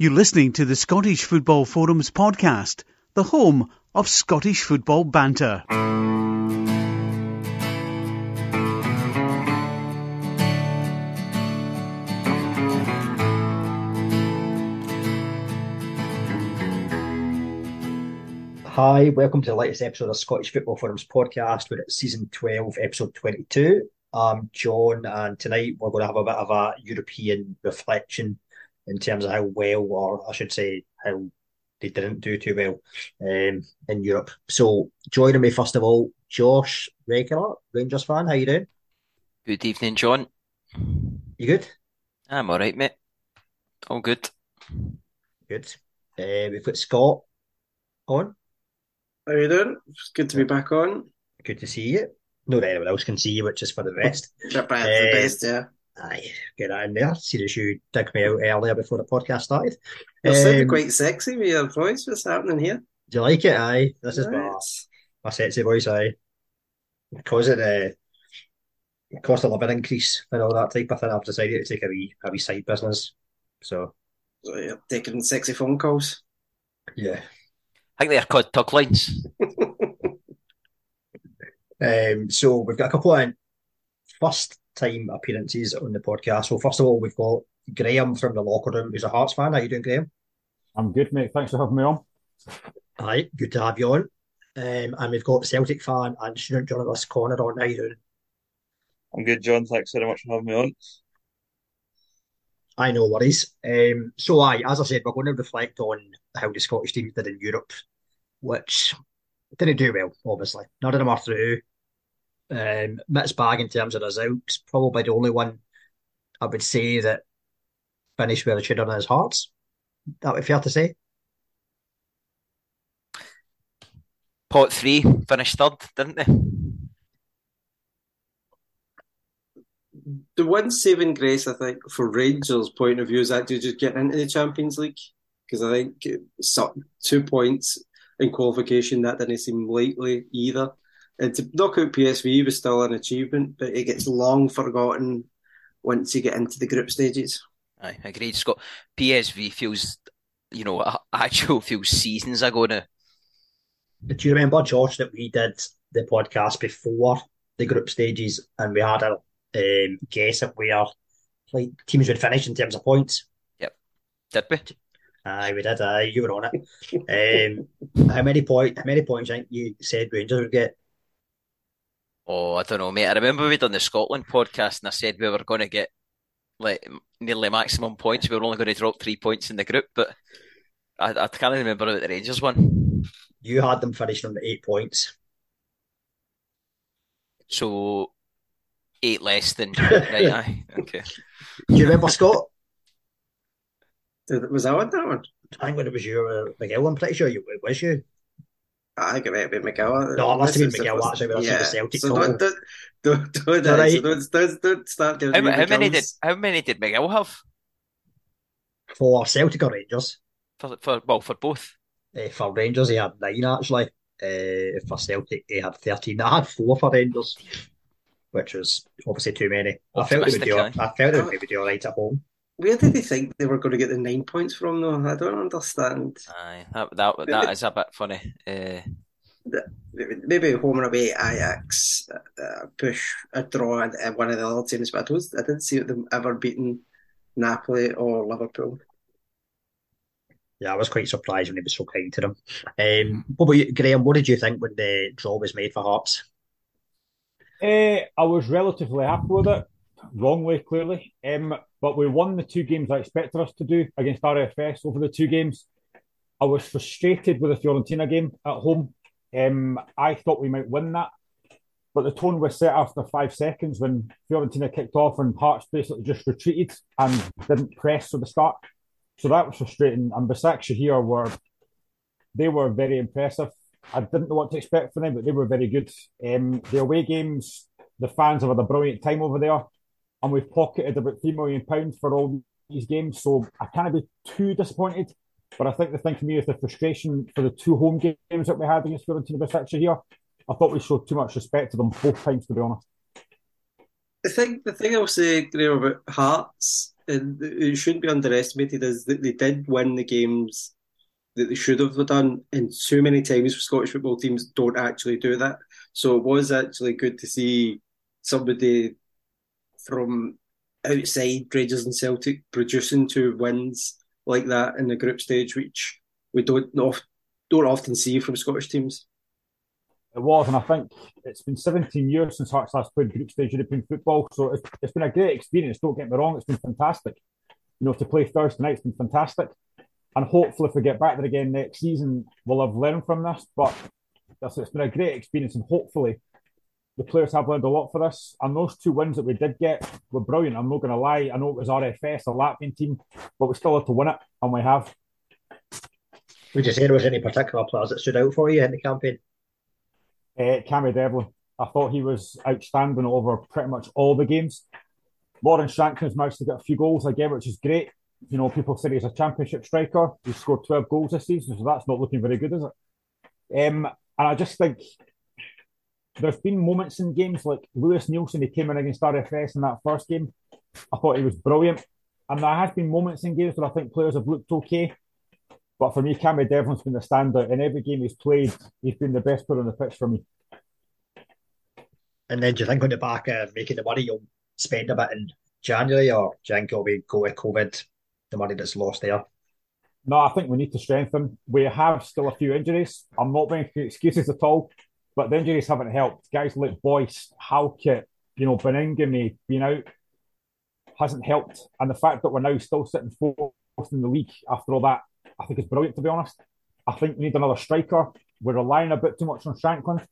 You're listening to the Scottish Football Forums podcast, the home of Scottish football banter. Hi, welcome to the latest episode of Scottish Football Forums podcast. We're at season 12, episode 22. I'm John, and tonight we're going to have a bit of a European reflection in terms of how well, or I should say, how they didn't do too well um, in Europe. So, joining me first of all, Josh Regular, Rangers fan. How you doing? Good evening, John. You good? I'm all right, mate. All good. Good. Uh, we've got Scott on. How you doing? It's good to be back on. Good to see you. Not that anyone else can see you, which is for the best. The best, Uh, the best, yeah. Aye, get that in there. See as you dig me out earlier before the podcast started. You're sounding Um, quite sexy with your voice. What's happening here? Do you like it? Aye, this is my, Right. my sexy voice. Aye, because of the cost of living increase and all that type of thing, I've decided to take a wee, a wee side business. So So you're taking sexy phone calls. yeah, I think they're called tug lines. um, so we've got a couple of first time appearances on the podcast. So first of all, we've got Graham from the locker room, who's a Hearts fan. How are you doing, Graham? I'm good, mate. Thanks for having me on. Aye, good to have you on. Um, and we've got Celtic fan and student journalist Connor on. How you doing? I'm good, John. Thanks very much for having me on. I no worries. Um, so aye, as I said, we're going to reflect on how the Scottish teams did in Europe, which didn't do well, obviously. None of them are through. Um, mixed bag in terms of results. Probably the only one I would say that finished with a chin on his hearts. That would be fair to say. Pot three finished third, didn't they? The one saving grace, I think, for Rangers' point of view is actually just getting into the Champions League. Because I think two points in qualification, that didn't seem likely either. And to knock out PSV was still an achievement, but it gets long forgotten once you get into the group stages. Aye, agreed, Scott. PSV feels, you know, a- actual feels seasons ago now. Do you remember, Josh, that we did the podcast before the group stages and we had a um, guess at where like teams would finish in terms of points? Yep. Did we? Aye, we did. Aye, you were on it. Um, how many point? How many points? I think you said Rangers would get. Oh, I don't know, mate. I remember we done the Scotland podcast and I said we were going to get like nearly maximum points. We were only going to drop three points in the group, but I, I can't remember about the Rangers one. You had them finishing on the eight points. So eight less than right. Aye, okay. Do you remember Scott? Was I on that one? I think when it was you or Miguel, I'm pretty sure you, it was you. I think it might be Miguel. No, it must have been This is the Miguel, first- actually, when I said the Celtic So goal. don't, don't, don't, don't, All right. so don't, don't, don't start giving How, me how many did Miguel's- how many did Miguel have For Celtic or Rangers? for for well for both? Uh, for Rangers, he had nine actually. Uh, for Celtic, he had 13. I had four for Rangers, which was obviously too many. I felt they would do, I felt they would maybe do all right at home. Where did they think they were going to get the nine points from, though? I don't understand. Aye, that that that is a bit funny. Uh, Maybe home and away, Ajax, uh, push a draw and uh, one of the other teams, but I, don't, I didn't see them ever beating Napoli or Liverpool. Yeah, I was quite surprised when he was so kind to them. Um, what about you, Graham? What did you think when the draw was made for Hearts? Eh, I was relatively happy with it, wrongly, clearly. Um, but we won the two games I expected us to do against RFS over the two games. I was frustrated with the Fiorentina game at home. Um, I thought we might win that, but the tone was set after five seconds when Fiorentina kicked off and Hearts basically just retreated and didn't press at the start. So that was frustrating. And Basaksehir were they were very impressive. I didn't know what to expect from them, but they were very good. Um, the away games, the fans have had a brilliant time over there, and we've pocketed about three million pounds for all these games. So I can't be too disappointed. But I think the thing for me is the frustration for the two home games that we had against Fiorentina Basaksehir. I thought we showed too much respect to them both times, to be honest. The thing, the thing I'll say, Graham, about Hearts and it shouldn't be underestimated, is that they did win the games that they should have done, and too many times Scottish football teams don't actually do that. So it was actually good to see somebody from outside Rangers and Celtic producing two wins like that in the group stage, which we don't don't often see from Scottish teams. It was, and I think it's been 17 years since Hearts last played group stage European football, so it's, it's been a great experience. Don't get me wrong, it's been fantastic. You know, to play Thursday night's been fantastic, and hopefully, if we get back there again next season, we'll have learned from this. But it's been a great experience, and hopefully, the players have learned a lot for this. And those two wins that we did get were brilliant. I'm not going to lie. I know it was RFS, a Latvian team, but we still had to win it, and we have. Would you say there was any particular players that stood out for you in the campaign? Uh, Cammy Devlin. I thought he was outstanding over pretty much all the games. Lawrence Shankland's managed to get a few goals again, which is great. You know, people say he's a championship striker. He scored 12 goals this season, so that's not looking very good, is it? Um, and I just think there's been moments in games like Lewis Neilson, he came in against RFS in that first game. I thought he was brilliant. And there has been moments in games where I think players have looked okay. But for me, Cammy Devlin's been the standout. In every game he's played, he's been the best player on the pitch for me. And then do you think on the back of making the money, you'll spend a bit in January, or do you think it'll be go with COVID, the money that's lost there? No, I think we need to strengthen. We have still a few injuries. I'm not making excuses at all, but the injuries haven't helped. Guys like Boyce, Halkett, you know, Baningime being out hasn't helped. And the fact that we're now still sitting fourth in the league after all that I think it's brilliant, to be honest. I think we need another striker. We're relying a bit too much on Shankland.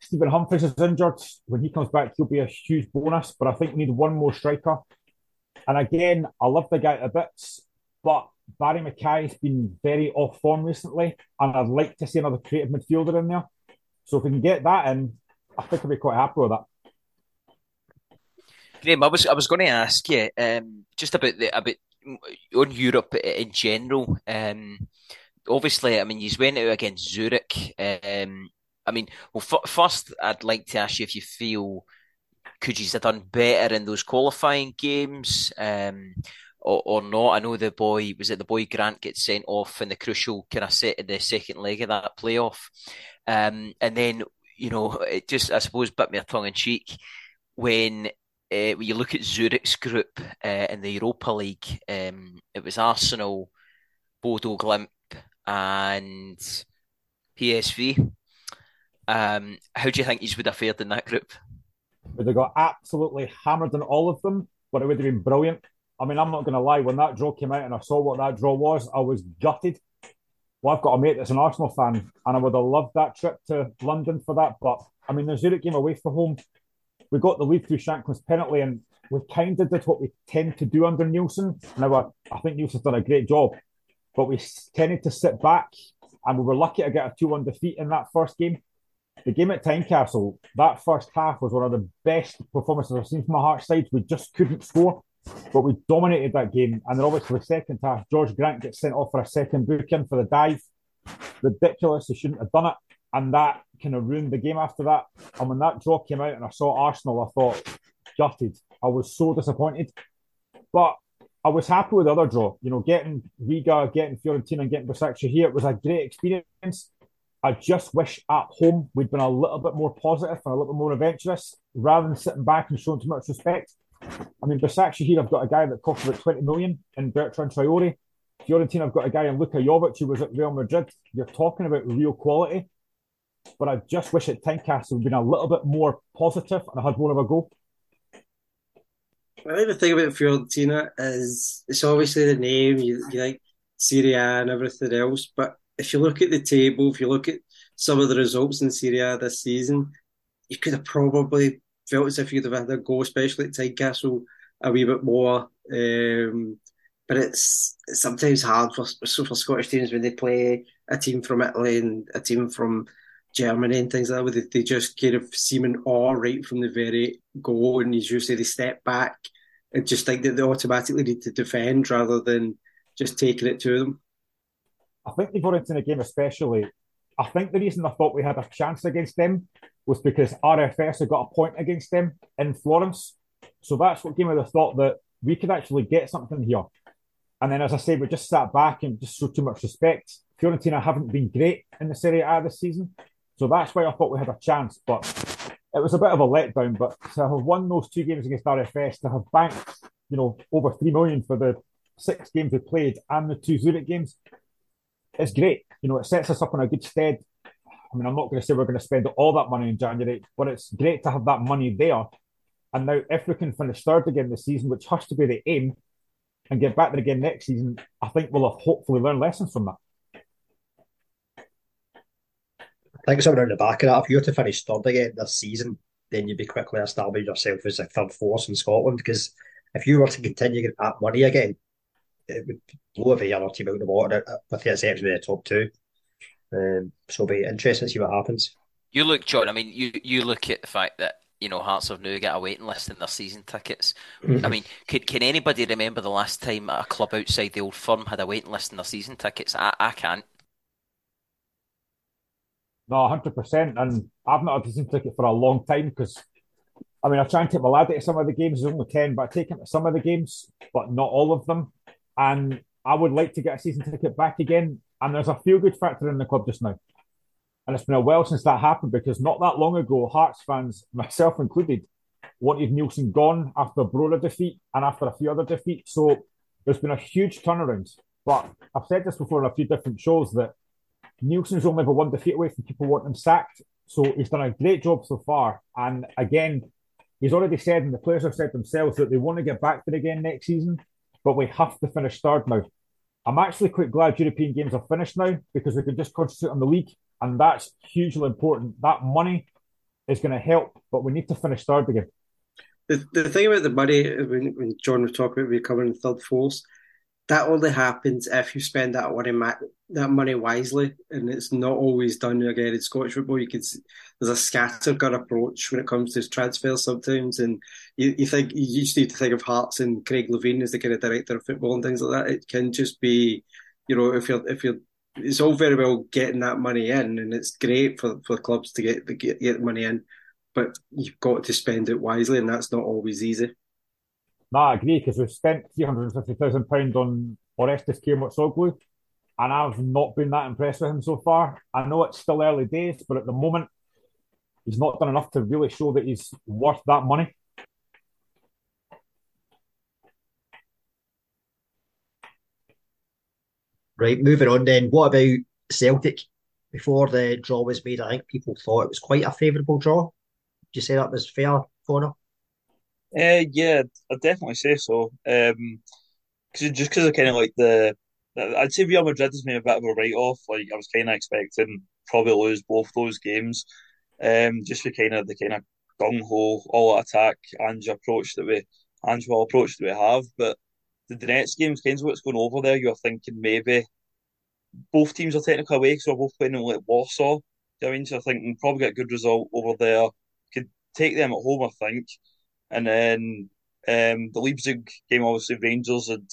Stephen Humphrys is injured. When he comes back, he'll be a huge bonus. But I think we need one more striker. And again, I love the guy a bits, but Barry McKay's been very off form recently, and I'd like to see another creative midfielder in there. So if we can get that in, I think I'll be quite happy with that. Graham, I was I was going to ask you um, just about the about on Europe in general. Um, obviously, I mean, you went out against Zurich. Um, I mean, well, f- first, I'd like to ask you if you feel could you have done better in those qualifying games um, or, or not? I know the boy was it the boy Grant gets sent off in the crucial kind of set in the second leg of that playoff, um, and then you know it just I suppose bit me a tongue in cheek when uh, when you look at Zurich's group uh, in the Europa League, um, it was Arsenal, Bodo Glimt, and PSV. Um, how do you think you would have fared in that group? Would have got absolutely hammered in all of them, but it would have been brilliant. I mean, I'm not going to lie. When that draw came out and I saw what that draw was, I was gutted. Well, I've got a mate that's an Arsenal fan, and I would have loved that trip to London for that. But I mean, the Zurich game away from home we got the lead through Shankland's penalty, and we kind of did what we tend to do under Neilson. Now, I, think Neilson's done a great job, but we tended to sit back, and we were lucky to get a 2 1 defeat in that first game. The game at Tynecastle, that first half was one of the best performances I've seen from my heart side. We just couldn't score, but we dominated that game. And then obviously the second half, George Grant gets sent off for a second booking for the dive. Ridiculous. He shouldn't have done it and that kind of ruined the game after that. And when that draw came out and I saw Arsenal, I thought, gutted. I was so disappointed. But I was happy with the other draw. You know, getting Riga, getting Fiorentina, and getting Here, it was a great experience. I just wish at home we'd been a little bit more positive and a little bit more adventurous rather than sitting back and showing too much respect. I mean, Basaksehir, I've got a guy that cost about 20 million in Bertrand Traore. Fiorentina, I've got a guy in Luka Jovic who was at Real Madrid. You're talking about real quality but I just wish at Tynecastle had been a little bit more positive and I had more of a go. I think the thing about Fiorentina is it's obviously the name, you, you like Serie A and everything else, but if you look at the table, if you look at some of the results in Serie A this season, you could have probably felt as if you'd have had a go, especially at Tynecastle, a wee bit more. Um, but it's, it's sometimes hard for so for Scottish teams when they play a team from Italy and a team from Germany and things like that, they, they just kind of seem in awe right from the very go, and as you say, they step back and just think that they automatically need to defend rather than just taking it to them. I think they got into the game, especially, I think the reason I thought we had a chance against them was because RFS had got a point against them in Florence. So that's what gave me the thought that we could actually get something here. And then, as I say, we just sat back and just showed too much respect. Fiorentina haven't been great in the Serie A this season, so that's why I thought we had a chance. But it was a bit of a letdown. But to have won those two games against RFS, to have banked, you know, over three million for the six games we played and the two Zurich games, it's great. You know, it sets us up in a good stead. I mean, I'm not going to say we're going to spend all that money in January, but it's great to have that money there. And now, if we can finish third again this season, which has to be the aim, and get back there again next season, I think we'll have hopefully learned lessons from that. I think somewhere on the back of that, if you were to finish third again this season, then you'd be quickly establishing yourself as a third force in Scotland. Because if you were to continue that money again, it would blow every other team out of the water, with the exception of the top two. Um, so it'll be interesting to see what happens. You look, John. I mean, you you look at the fact that you know Hearts have now got a waiting list in their season tickets. Mm-hmm. I mean, can can anybody remember the last time a club outside the old firm had a waiting list in their season tickets? I, I can't. No, hundred percent. And I've not had a season ticket for a long time because, I mean, I try and take my lad to some of the games. There's only ten, but I take him to some of the games, but not all of them. And I would like to get a season ticket back again. And there's a feel good factor in the club just now. And it's been a while since that happened because not that long ago, Hearts fans, myself included, wanted Neilson gone after Brora defeat and after a few other defeats. So there's been a huge turnaround. But I've said this before in a few different shows that Neilson's only ever one defeat away from people wanting him sacked. So he's done a great job so far. And again, he's already said, and the players have said themselves, that they want to get back there again next season, but we have to finish third now. I'm actually quite glad European games are finished now because we can just concentrate on the league and that's hugely important. That money is going to help, but we need to finish third again. The, the thing about the money, when, when John was talking about becoming third force, that only happens if you spend that money that money wisely, and it's not always done again in Scottish football. You can see, there's a scattergun approach when it comes to transfers sometimes, and you, you think you just need to think of Hearts and Craig Levein as the kind of director of football and things like that. It can just be, you know, if you're if you're it's all very well getting that money in, and it's great for, for clubs to get the get, get money in, but you've got to spend it wisely, and that's not always easy. No, I agree because we've spent three hundred and fifty thousand pounds on Orestis Kiomourtzoglou, and I've not been that impressed with him so far. I know it's still early days, but at the moment, he's not done enough to really show that he's worth that money. Right, moving on then. What about Celtic? Before the draw was made, I think people thought it was quite a favourable draw. Do you say that was fair, Connor? Uh, yeah, I'd definitely say so. Um, cause just because I kind of like the, I'd say Real Madrid has made a bit of a write off. Like I was kind of expecting probably lose both those games, um, just for kind of the kind of gung ho all attack and approach that we, Angelo approach that we have. But the Donetsk games, kind of what's going over there, you're thinking maybe both teams are technically away because we're both playing in like Warsaw. I mean? So I think we'll probably get a good result over there. Could take them at home, I think. And then um, the Leipzig game, obviously, Rangers had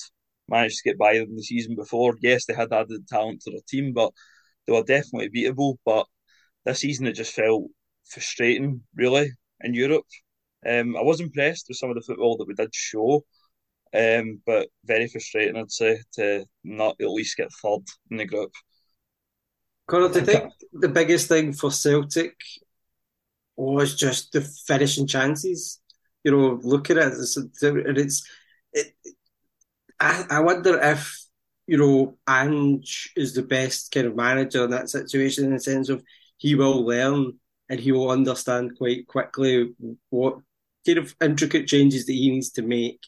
managed to get by them the season before. Yes, they had added talent to their team, but they were definitely beatable. But this season, it just felt frustrating, really, in Europe. Um, I was impressed with some of the football that we did show, um, but very frustrating, I'd say, to not at least get third in the group. Conor, do you think the biggest thing for Celtic was just the finishing chances? You know, look at it, it's, and it's it. I, I wonder if you know Ange is the best kind of manager in that situation in the sense of he will learn and he will understand quite quickly what kind of intricate changes that he needs to make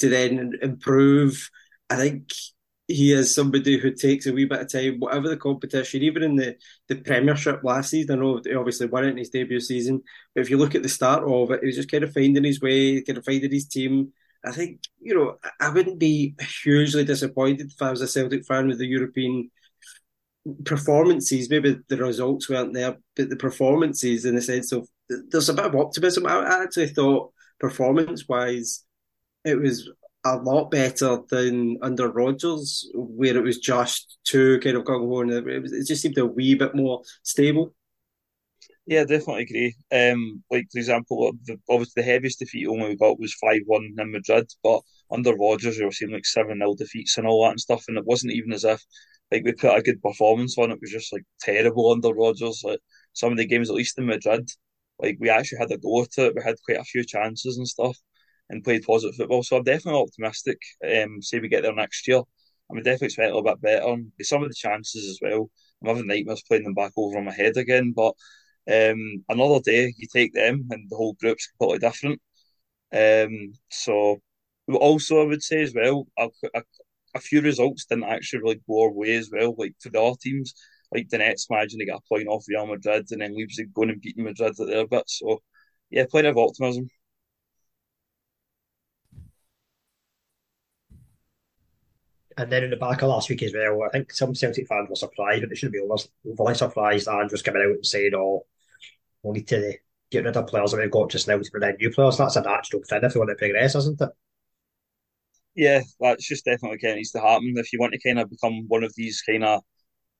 to then improve. I think he is somebody who takes a wee bit of time, whatever the competition, even in the, the Premiership last season. I know he obviously won it in his debut season, but if you look at the start of it, he was just kind of finding his way, kind of finding his team. I think, you know, I wouldn't be hugely disappointed if I was a Celtic fan with the European performances. Maybe the results weren't there, but the performances in the sense of there's a bit of optimism. I actually thought performance wise, it was a lot better than under Rodgers, where it was just too kind of gung ho and it, it just seemed a wee bit more stable. Yeah, definitely agree. Um, like for example, the, obviously the heaviest defeat only we got was five one in Madrid, but under Rodgers we were seeing like seven 0 defeats and all that and stuff, and it wasn't even as if like we put a good performance on. It was just like terrible under Rodgers. Like some of the games, at least in Madrid, like we actually had a go at it. We had quite a few chances and stuff, and played positive football. So I'm definitely optimistic. Um, say we get there next year, I'm definitely expect a little bit better. And some of the chances as well. I'm having nightmares playing them back over on my head again, but um, another day, you take them, and the whole group's completely different. Um, so, also, I would say as well, a, a, a, few results didn't actually really go our way as well. Like for the other teams, like the Nets managing to get a point off Real Madrid, and then Leipzig going and beating Madrid at their bit. So, yeah, plenty of optimism. And then in the back of last week as well, I think some Celtic fans were surprised, but they shouldn't be overly surprised. Andrews coming out and saying, "Oh, we need to get rid of players that we've got just now to bring in new players. That's a natural thing if we want to progress, isn't it? Yeah, that's just definitely kind of needs to happen. If you want to kind of become one of these kind of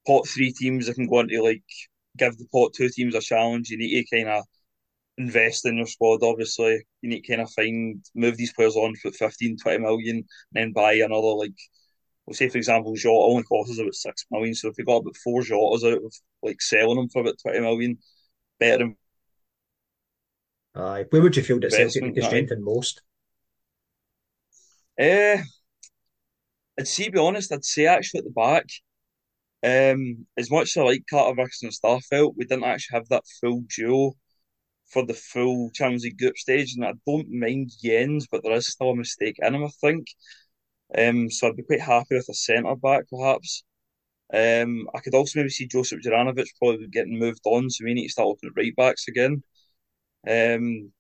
pot three teams that can go into like give the pot two teams a challenge, you need to kind of invest in your squad. Obviously, you need to kind of find move these players on for 15, 20 million, and then buy another like. We'll say, for example, Jota only costs us about six million. So if we got about four Jotas out of like selling them for about twenty million, better Aye. Where would you feel that Celtic need to strengthen most? Uh, I'd see, be honest, I'd say actually at the back. Um, as much as I like Carter Vickers and Starfelt, we didn't actually have that full duo for the full Champions League group stage, and I don't mind Jenz, but there is still a mistake in him, I think. Um, so I'd be quite happy with a centre back, perhaps. Um, I could also maybe see Josip Juranovic probably getting moved on, so we need to start looking at right backs again. Um,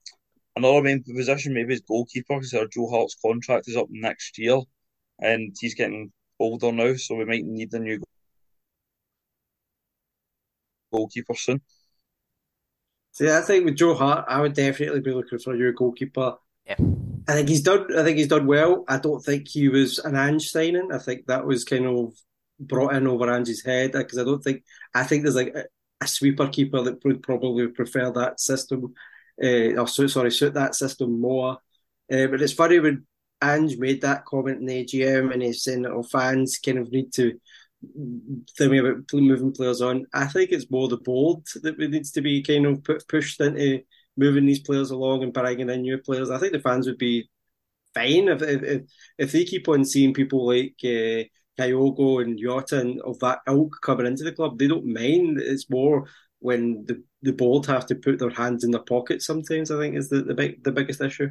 another main position maybe is goalkeeper because our Joe Hart's contract is up next year, and he's getting older now, so we might need a new goalkeeper soon. See, I think with Joe Hart, I would definitely be looking for a new goalkeeper. Yeah. I think he's done. I think he's done well. I don't think he was an Ange signing. I think that was kind of brought in over Ange's head because I don't think. I think there's like a, a sweeper keeper that would probably prefer that system uh, or sorry, suit that system more. Uh, but it's funny when Ange made that comment in the AGM and he's saying that oh, fans kind of need to me about moving players on. I think it's more the board that needs to be kind of put, pushed into moving these players along and bringing in new players. I think the fans would be fine if if if they keep on seeing people like uh, Kyogo and Jota and of that ilk coming into the club. They don't mind. It's more when the, the board have to put their hands in their pockets sometimes, I think is the, the big the biggest issue.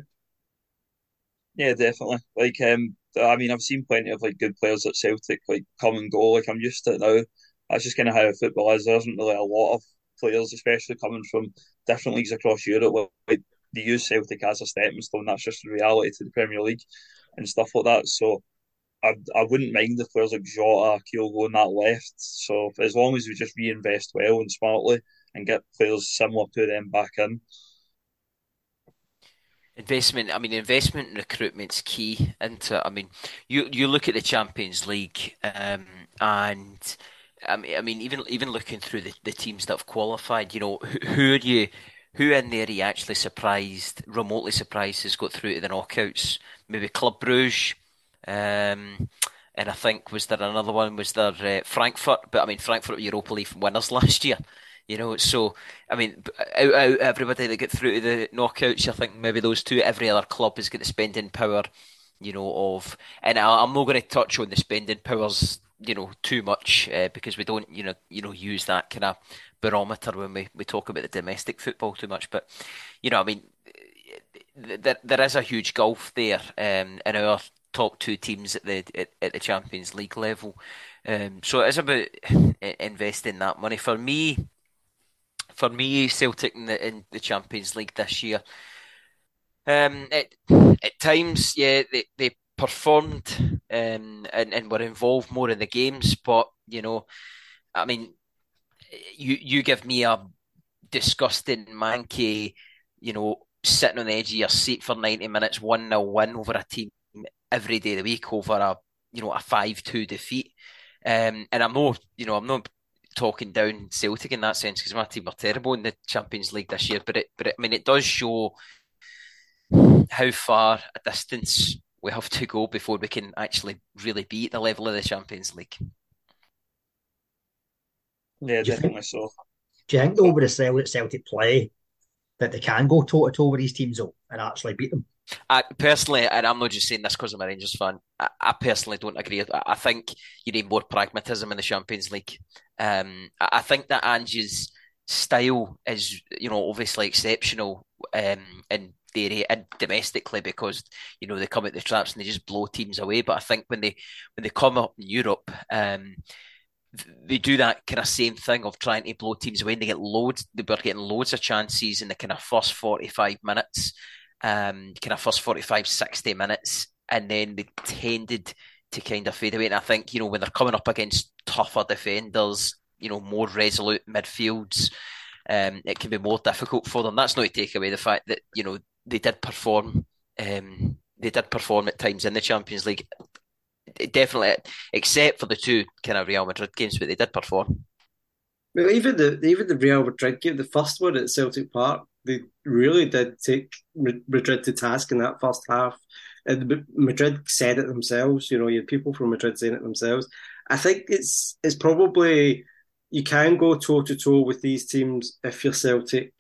Yeah, definitely. Like um I mean I've seen plenty of like good players at Celtic like come and go. Like I'm used to it now. That's just kind of how football is. There isn't really a lot of players, especially coming from different leagues across Europe. Like they use Celtic as a stepping stone. That's just the reality to the Premier League and stuff like that. So I, I wouldn't mind if players like Jota, Kyogo, and that left. So as long as we just reinvest well and smartly and get players similar to them back in. Investment, I mean, investment and recruitment's key into. I mean, you you look at the Champions League, um, and I mean, I mean, even even looking through the, the teams that have qualified, you know, who, who are you? Who in there are you actually surprised, remotely surprised, has got through to the knockouts? Maybe Club Bruges, um, and I think was there another one? Was there uh, Frankfurt? But I mean, Frankfurt were Europa League winners last year. You know, so I mean, out, out everybody that get through to the knockouts, I think maybe those two. Every other club is going to spending power. You know, of and I, am not going to touch on the spending powers. You know, too much uh, because we don't, you know, you know, use that kind of barometer when we, we talk about the domestic football too much. But you know, I mean, there there is a huge gulf there um, in our top two teams at the at, at the Champions League level. Um, so it is about investing that money. For me, for me, Celtic in the, in the Champions League this year, um, at, at times, yeah, they, they performed um, and, and were involved more in the games, but, you know, I mean, you you give me a disgusting manky, you know, sitting on the edge of your seat for 90 minutes, 1 0 win over a team every day of the week over a, you know, a 5 2 defeat. Um, and I'm not, you know, I'm not talking down Celtic in that sense because my team are terrible in the Champions League this year. But it, but it, I mean, it does show how far a distance we have to go before we can actually really be at the level of the Champions League. Yeah, definitely so. Do you think though with the Celtic play that they can go toe to toe with these teams though and actually beat them? I personally, and I'm not just saying this because I'm a Rangers fan. I, I personally don't agree. I, I, think you need more pragmatism in the Champions League. Um, I, I, think that Ange's style is, you know, obviously exceptional um, in the and domestically because you know they come at the traps and they just blow teams away. But I think when they when they come up in Europe, um, they do that kind of same thing of trying to blow teams away. And they get loads. They were getting loads of chances in the kind of first forty five minutes, um, kind of first 45, 60 minutes, and then they tended to kind of fade away. And I think you know when they're coming up against tougher defenders, you know more resolute midfields. Um, it can be more difficult for them. That's not to take away the fact that you know they did perform. Um, they did perform at times in the Champions League definitely, except for the two kind of Real Madrid games, but they did perform. Well, even the even the Real Madrid game, the first one at Celtic Park, they really did take Madrid to task in that first half. And Madrid said it themselves. You know, you had people from Madrid saying it themselves. I think it's it's probably you can go toe to toe with these teams if you're Celtic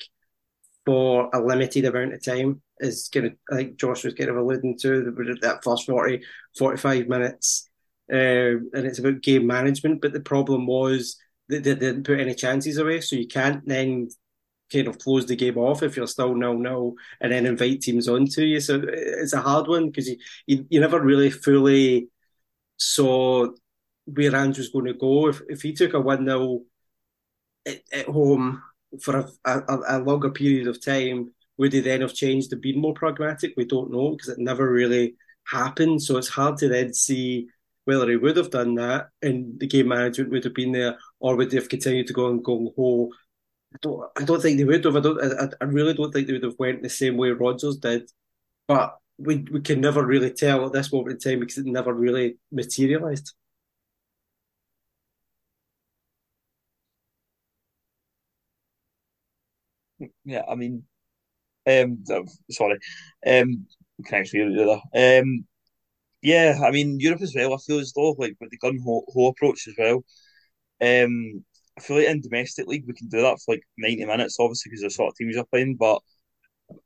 for a limited amount of time is kind of I think Josh was kind of alluding to that first 40, 45 minutes, uh, and it's about game management. But the problem was that they didn't put any chances away, so you can't then kind of close the game off if you're still nil nil, and then invite teams onto you. So it's a hard one because you, you, you never really fully saw where Andrew's going to go. If if he took a one 0 at, at home for a, a, a longer period of time would he then have changed to be more pragmatic? We don't know because it never really happened. So it's hard to then see whether he would have done that and the game management would have been there, or would they have continued to go and go home. I don't. I don't think they would have. I don't. I, I really don't think they would have went the same way Rodgers did. But we we can never really tell at this moment in time because it never really materialised. Yeah, I mean, um, sorry. Um, can actually hear the other. Um, yeah, I mean Europe as well. I feel as though like with the gun ho, approach as well. Um, I feel like in domestic league we can do that for like ninety minutes, obviously because the sort of teams are playing. But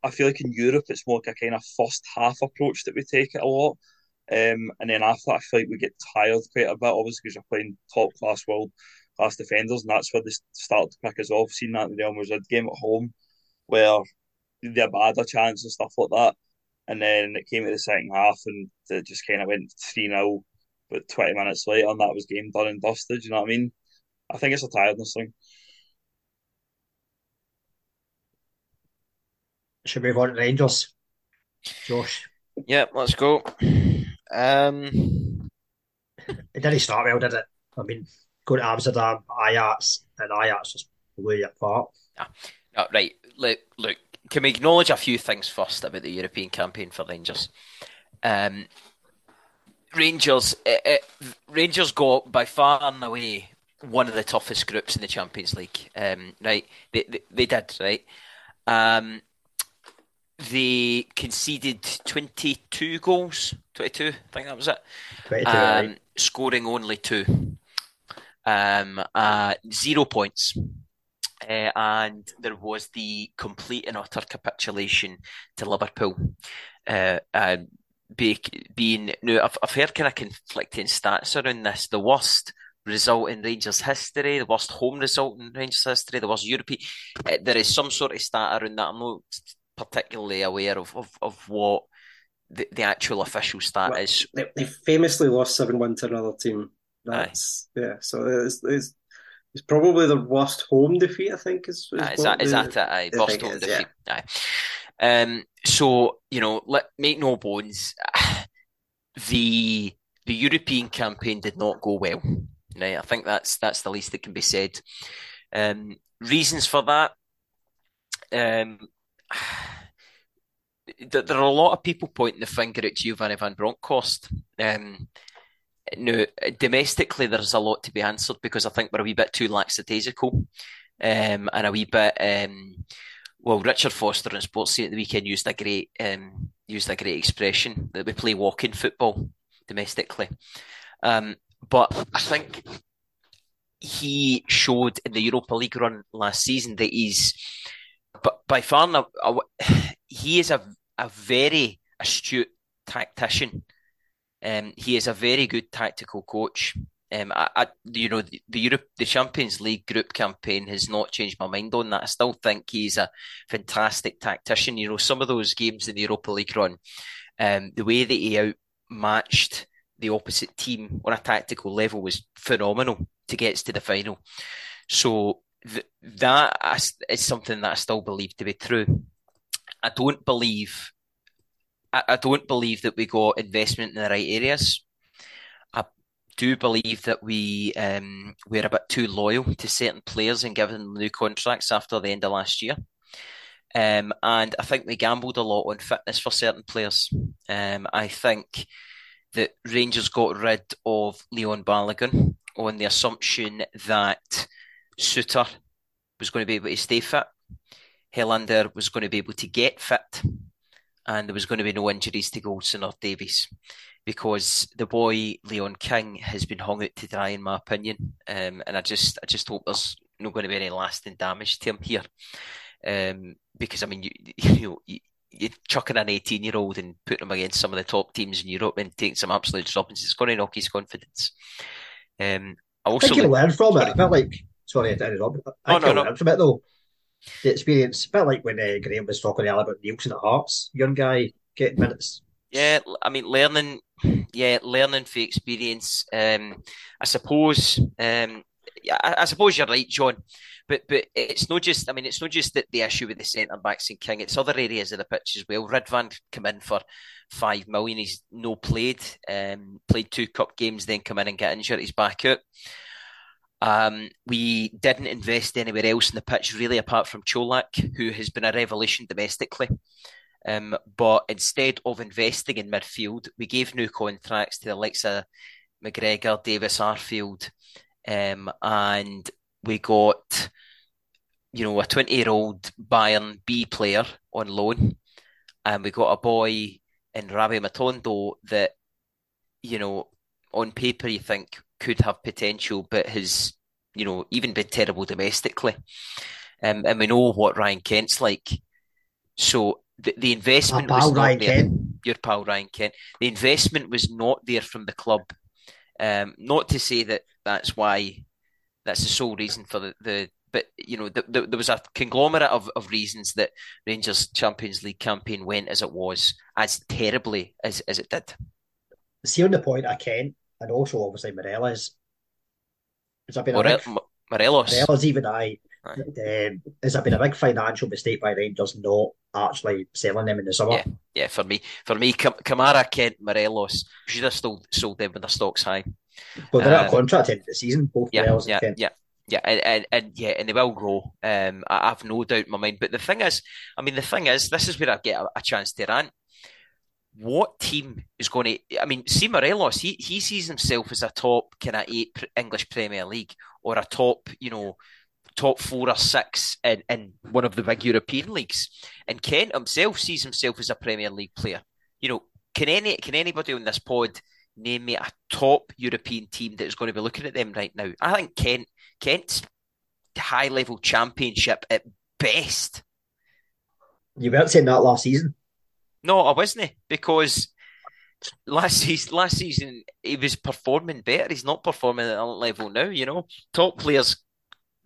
I feel like in Europe it's more like a kind of first half approach that we take it a lot. Um, and then after that, I feel like we get tired quite a bit, obviously because you're playing top class world class defenders, and that's where they start to pick us off. Seen that in the Real Madrid game at home, where they had a chance and stuff like that. And then it came to the second half and it just kind of went 3 0. But 20 minutes later, and that was game done and dusted. You know what I mean? I think it's a tiredness thing. Should we move on to Rangers? Josh. Yeah, let's go. Um, it didn't start well, did it? I mean, go to Amsterdam, Ajax, and Ajax just blew you apart. Yeah. No, right. Look, look can we acknowledge a few things first about the European campaign for Rangers? Um, Rangers, it, eh, it, eh, Rangers got by far and away one of the toughest groups in the Champions League. Um, right, they, they, they did right. Um, they conceded twenty two goals, twenty two. I think that was it. Um, right. Scoring only two. Um, uh, zero points. Uh, and there was the complete and utter capitulation to Liverpool. Uh, uh, be, being now, I've, I've heard kind of conflicting stats around this. The worst result in Rangers history, the worst home result in Rangers history, the worst European. Uh, there is some sort of stat around that. I'm not particularly aware of of, of what the, the actual official stat well, is. They, they famously lost seven one to another team. That's Aye. yeah. So it's, it's it's probably the worst home defeat, I think. Is, is, is that, the, is that it? Aye, worst home is, defeat. Yeah. Aye. Um, so, you know, let make no bones, the the European campaign did not go well. Right? I think that's that's the least that can be said. Um, reasons for that. Um, there are a lot of people pointing the finger at Giovanni van Bronckhorst. Um, no, domestically there's a lot to be answered because I think we're a wee bit too lackadaisical, um, and a wee bit. Um, well, Richard Foster in Sports at the weekend used a great um, used a great expression that we play walking football domestically. Um, but I think he showed in the Europa League run last season that he's, but by far, he is a a very astute tactician. Um, he is a very good tactical coach. Um, I, I, you know, the, the Europe, the Champions League group campaign has not changed my mind on that. I still think he's a fantastic tactician. You know, some of those games in the Europa League run, um, the way that he outmatched the opposite team on a tactical level was phenomenal to get to the final. So th- that is something that I still believe to be true. I don't believe I, I don't believe that we got investment in the right areas. I do believe that we um, we're a bit too loyal to certain players and giving them new contracts after the end of last year. Um, and I think we gambled a lot on fitness for certain players. Um, I think that Rangers got rid of Leon Balogun on the assumption that Souttar was going to be able to stay fit. Helander was going to be able to get fit and there was going to be no injuries to Goldson or Davies because the boy Leon King has been hung out to dry, in my opinion. Um, and I just, I just hope there's not going to be any lasting damage to him here. Um, because I mean, you, you know, you, you're chucking an 18 year old and putting him against some of the top teams in Europe and taking some absolute droppings, it's going to knock his confidence. Um, I also I think he learned from sorry. it. I felt like, sorry, I interrupted. I think oh, no, he learned from it though the experience. A bit like when uh, Graham was talking earlier about Neilson at Hearts, young guy getting minutes. Yeah, I mean, learning, yeah, learning for experience. Um, I suppose, um, I, I suppose you're right, John. But but it's not just. I mean, it's not just that the issue with the centre backs and King. It's other areas of the pitch as well. Ridvan come in for five million. He's no played. Um, played two cup games, then come in and get injured. He's back out. Um, we didn't invest anywhere else in the pitch, really, apart from Colak, who has been a revelation domestically. Um, but instead of investing in midfield, we gave new contracts to the likes of McGregor, Davis, Arfield, um, and we got, you know, a 20 year old Bayern B player on loan, and we got a boy in Rabbi Matondo that, you know, on paper you think could have potential, but has you know even been terrible domestically. Um, and we know what Ryan Kent's like. So the, the investment was not Ryan there. Kent. Your pal Ryan Kent. The investment was not there from the club. Um, not to say that that's why that's the sole reason for the, the but you know the, the, there was a conglomerate of, of reasons that Rangers Champions League campaign went as it was, as terribly as, as it did. See on the point I Kent, and also obviously Morelos. Been a big, Morelos? Morelos, even I. Um, has that been a big financial mistake by Rangers not actually selling them in the summer? Yeah, yeah. For me, for me, Kamara, Kent, Morelos should have still sold them when the stocks high. Well, they're um, out of contract in the season, both yeah, Morelos yeah, Kent. Yeah, yeah, and, and, and, yeah, and they will grow. Um, I have no doubt in my mind. But the thing is, I mean, the thing is, this is where I get a, a chance to rant what team is going to? I mean, see Morelos, he he sees himself as a top kind of eight English Premier League or a top, you know, top four or six in, in one of the big European leagues. And Kent himself sees himself as a Premier League player. You know, can any can anybody on this pod name me a top European team that is going to be looking at them right now? I think Kent Kent's high level championship at best. You weren't saying that last season. No, I wasn't because last season, last season he was performing better. He's not performing at that level now. You know, top players,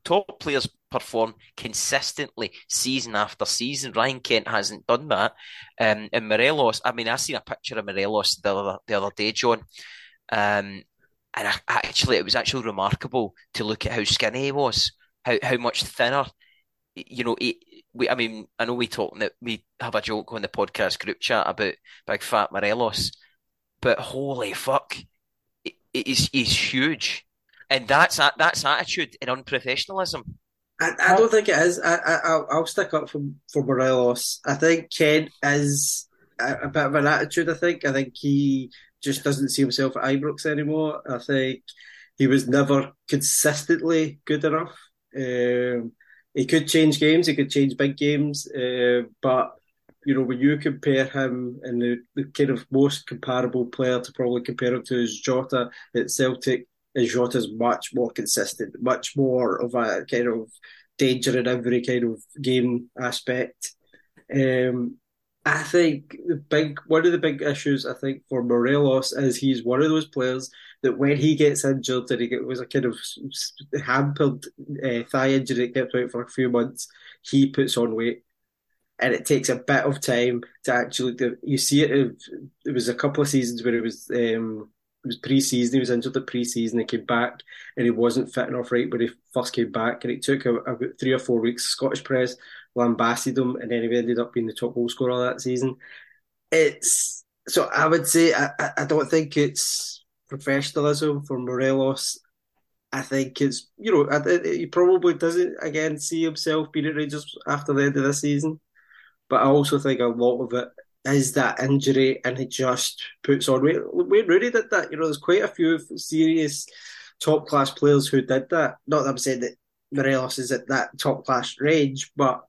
top players perform consistently season after season. Ryan Kent hasn't done that. Um, and Morelos, I mean, I seen a picture of Morelos the other the other day, John. Um, and I, actually, it was actually remarkable to look at how skinny he was, how how much thinner. You know, he, we, I mean, I know we talk that we have a joke on the podcast group chat about big fat Morelos, but holy fuck, he's he's huge, and that's that's attitude and unprofessionalism. I, I don't think it is. I, I I'll stick up for for Morelos. I think Ken is a, a bit of an attitude. I think I think he just doesn't see himself at Ibrox anymore. I think he was never consistently good enough. Um, he could change games, he could change big games, uh, but you know when you compare him and the, the kind of most comparable player to probably compare him to is Jota at Celtic, is Jota's much more consistent, much more of a kind of danger in every kind of game aspect. Um, I think the big one of the big issues I think for Morelos is he's one of those players that when he gets injured and he was a kind of hampered uh, thigh injury that kept out for a few months, he puts on weight, and it takes a bit of time to actually. You see it. It was a couple of seasons where it was. Um, it was pre-season. He was injured at pre-season. He came back and he wasn't fit enough right when he first came back, and it took about three or four weeks. Scottish press lambasted him, and then he ended up being the top goal scorer that season. It's so I would say I, I don't think it's professionalism for Morelos. I think it's you know he probably doesn't again see himself being at Rangers after the end of the season, but I also think a lot of it is that injury and he just puts on weight. Wayne Rooney did that. You know, there's quite a few serious top class players who did that. Not that I'm saying that Morelos is at that top class range, but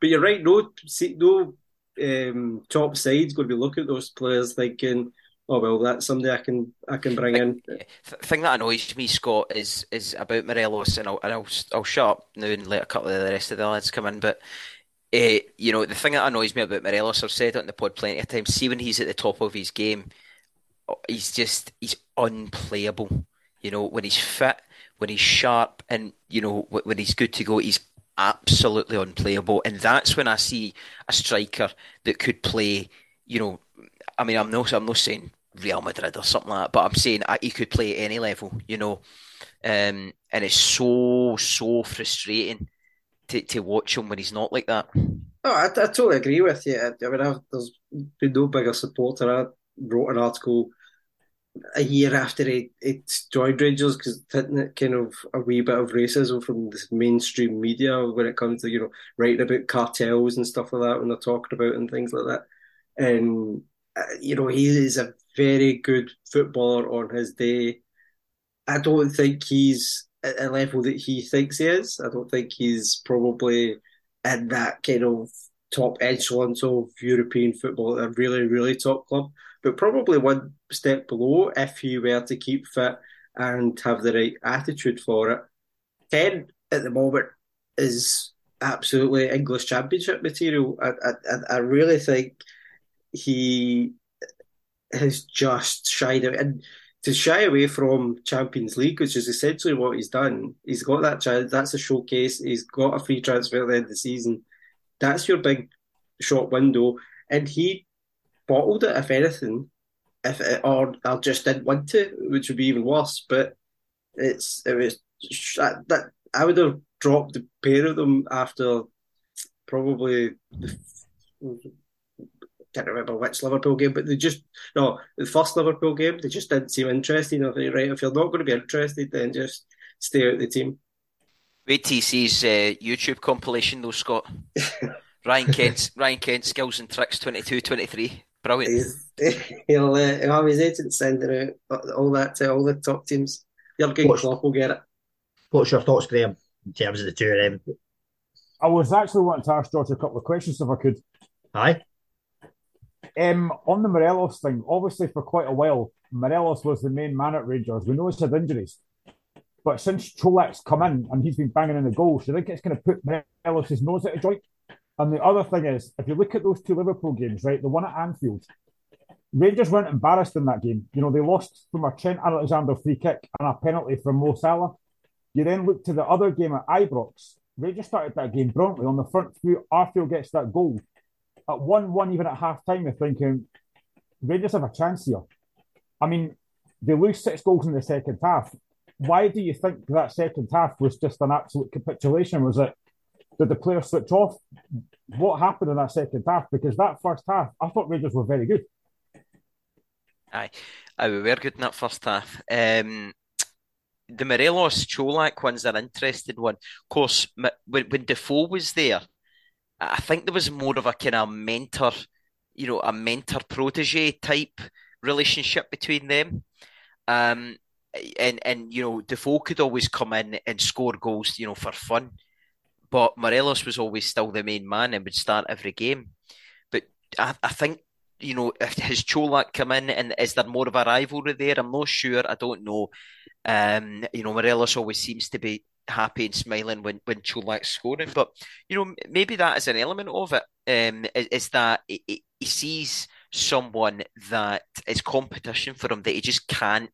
but you're right. No, no um, top side's going to be looking at those players thinking, "Oh well, that's somebody I can I can bring in." The thing that annoys me, Scott, is is about Morelos, and I'll and I'll, I'll shut up now and let a couple of the rest of the lads come in. But uh, you know, the thing that annoys me about Morelos, I've said it in the pod plenty of times. See when he's at the top of his game, he's just he's unplayable. You know, when he's fit, when he's sharp, and you know when he's good to go, he's absolutely unplayable. And that's when I see a striker that could play, you know, I mean, I'm not, I'm not saying Real Madrid or something like that, but I'm saying he could play at any level, you know. Um, and it's so, so frustrating to, to watch him when he's not like that. Oh, I, I totally agree with you. I, I mean, I've, there's been no bigger supporter. I wrote an article a year after he, he joined Rangers because it kind of a wee bit of racism from the mainstream media when it comes to you know writing about cartels and stuff like that when they're talking about and things like that. And uh, you know he is a very good footballer on his day. I don't think he's at a level that he thinks he is. I don't think he's probably in that kind of top echelon of European football, a really, really top club but probably one step below if he were to keep fit and have the right attitude for it. Ken at the moment is absolutely English Championship material. I, I, I really think he has just shied away. And to shy away from Champions League, which is essentially what he's done, he's got that chance. That's a showcase. He's got a free transfer at the end of the season. That's your big short window. And he bottled it, if anything, if it, or I just didn't want to, which would be even worse. But it's it was that, that I would have dropped the pair of them after probably the, can't remember which Liverpool game, but they just no the first Liverpool game they just didn't seem interested. I think right if you're not going to be interested, then just stay out the team. Wait till uh, YouTube compilation though, Scott. Ryan Kent, Ryan Kent, skills and tricks 22, 23. Brilliant. He's, he'll, uh, he'll have his agent sending out all that to all the top teams. Jurgen what's, Klopp will get it. What's your thoughts, Graham, in terms of the two of them? I was actually wanting to ask George a couple of questions if I could. Aye. Um, on the Morelos thing, obviously for quite a while, Morelos was the main man at Rangers. We know he's had injuries. But since Colak's come in and he's been banging in the goals, do you think it's going to put Morelos' nose at a joint? And the other thing is, if you look at those two Liverpool games, right, the one at Anfield, Rangers weren't embarrassed in that game. You know, they lost from a Trent Alexander free kick and a penalty from Mo Salah. You then look to the other game at Ibrox. Rangers started that game brilliantly on the front foot. Arfield gets that goal. At 1 1, even at half time, you're thinking Rangers have a chance here. I mean, they lose six goals in the second half. Why do you think that second half was just an absolute capitulation? Was it did the players switch off? What happened in that second half? Because that first half, I thought Rangers were very good. Aye, aye we were good in that first half. Um, the Morelos Colak one's an interesting one. Of course, when, when Defoe was there, I think there was more of a kind of mentor, you know, a mentor protege type relationship between them. Um, and and you know Defoe could always come in and score goals, you know, for fun. But Morelos was always still the main man and would start every game. But I, I think you know, if has Čolak come in and is there more of a rivalry there? I'm not sure. I don't know. Um, you know, Morelos always seems to be happy and smiling when when Čolak's scoring, but you know, maybe that is an element of it. Um, is, is that he, sees someone that is competition for him that he just can't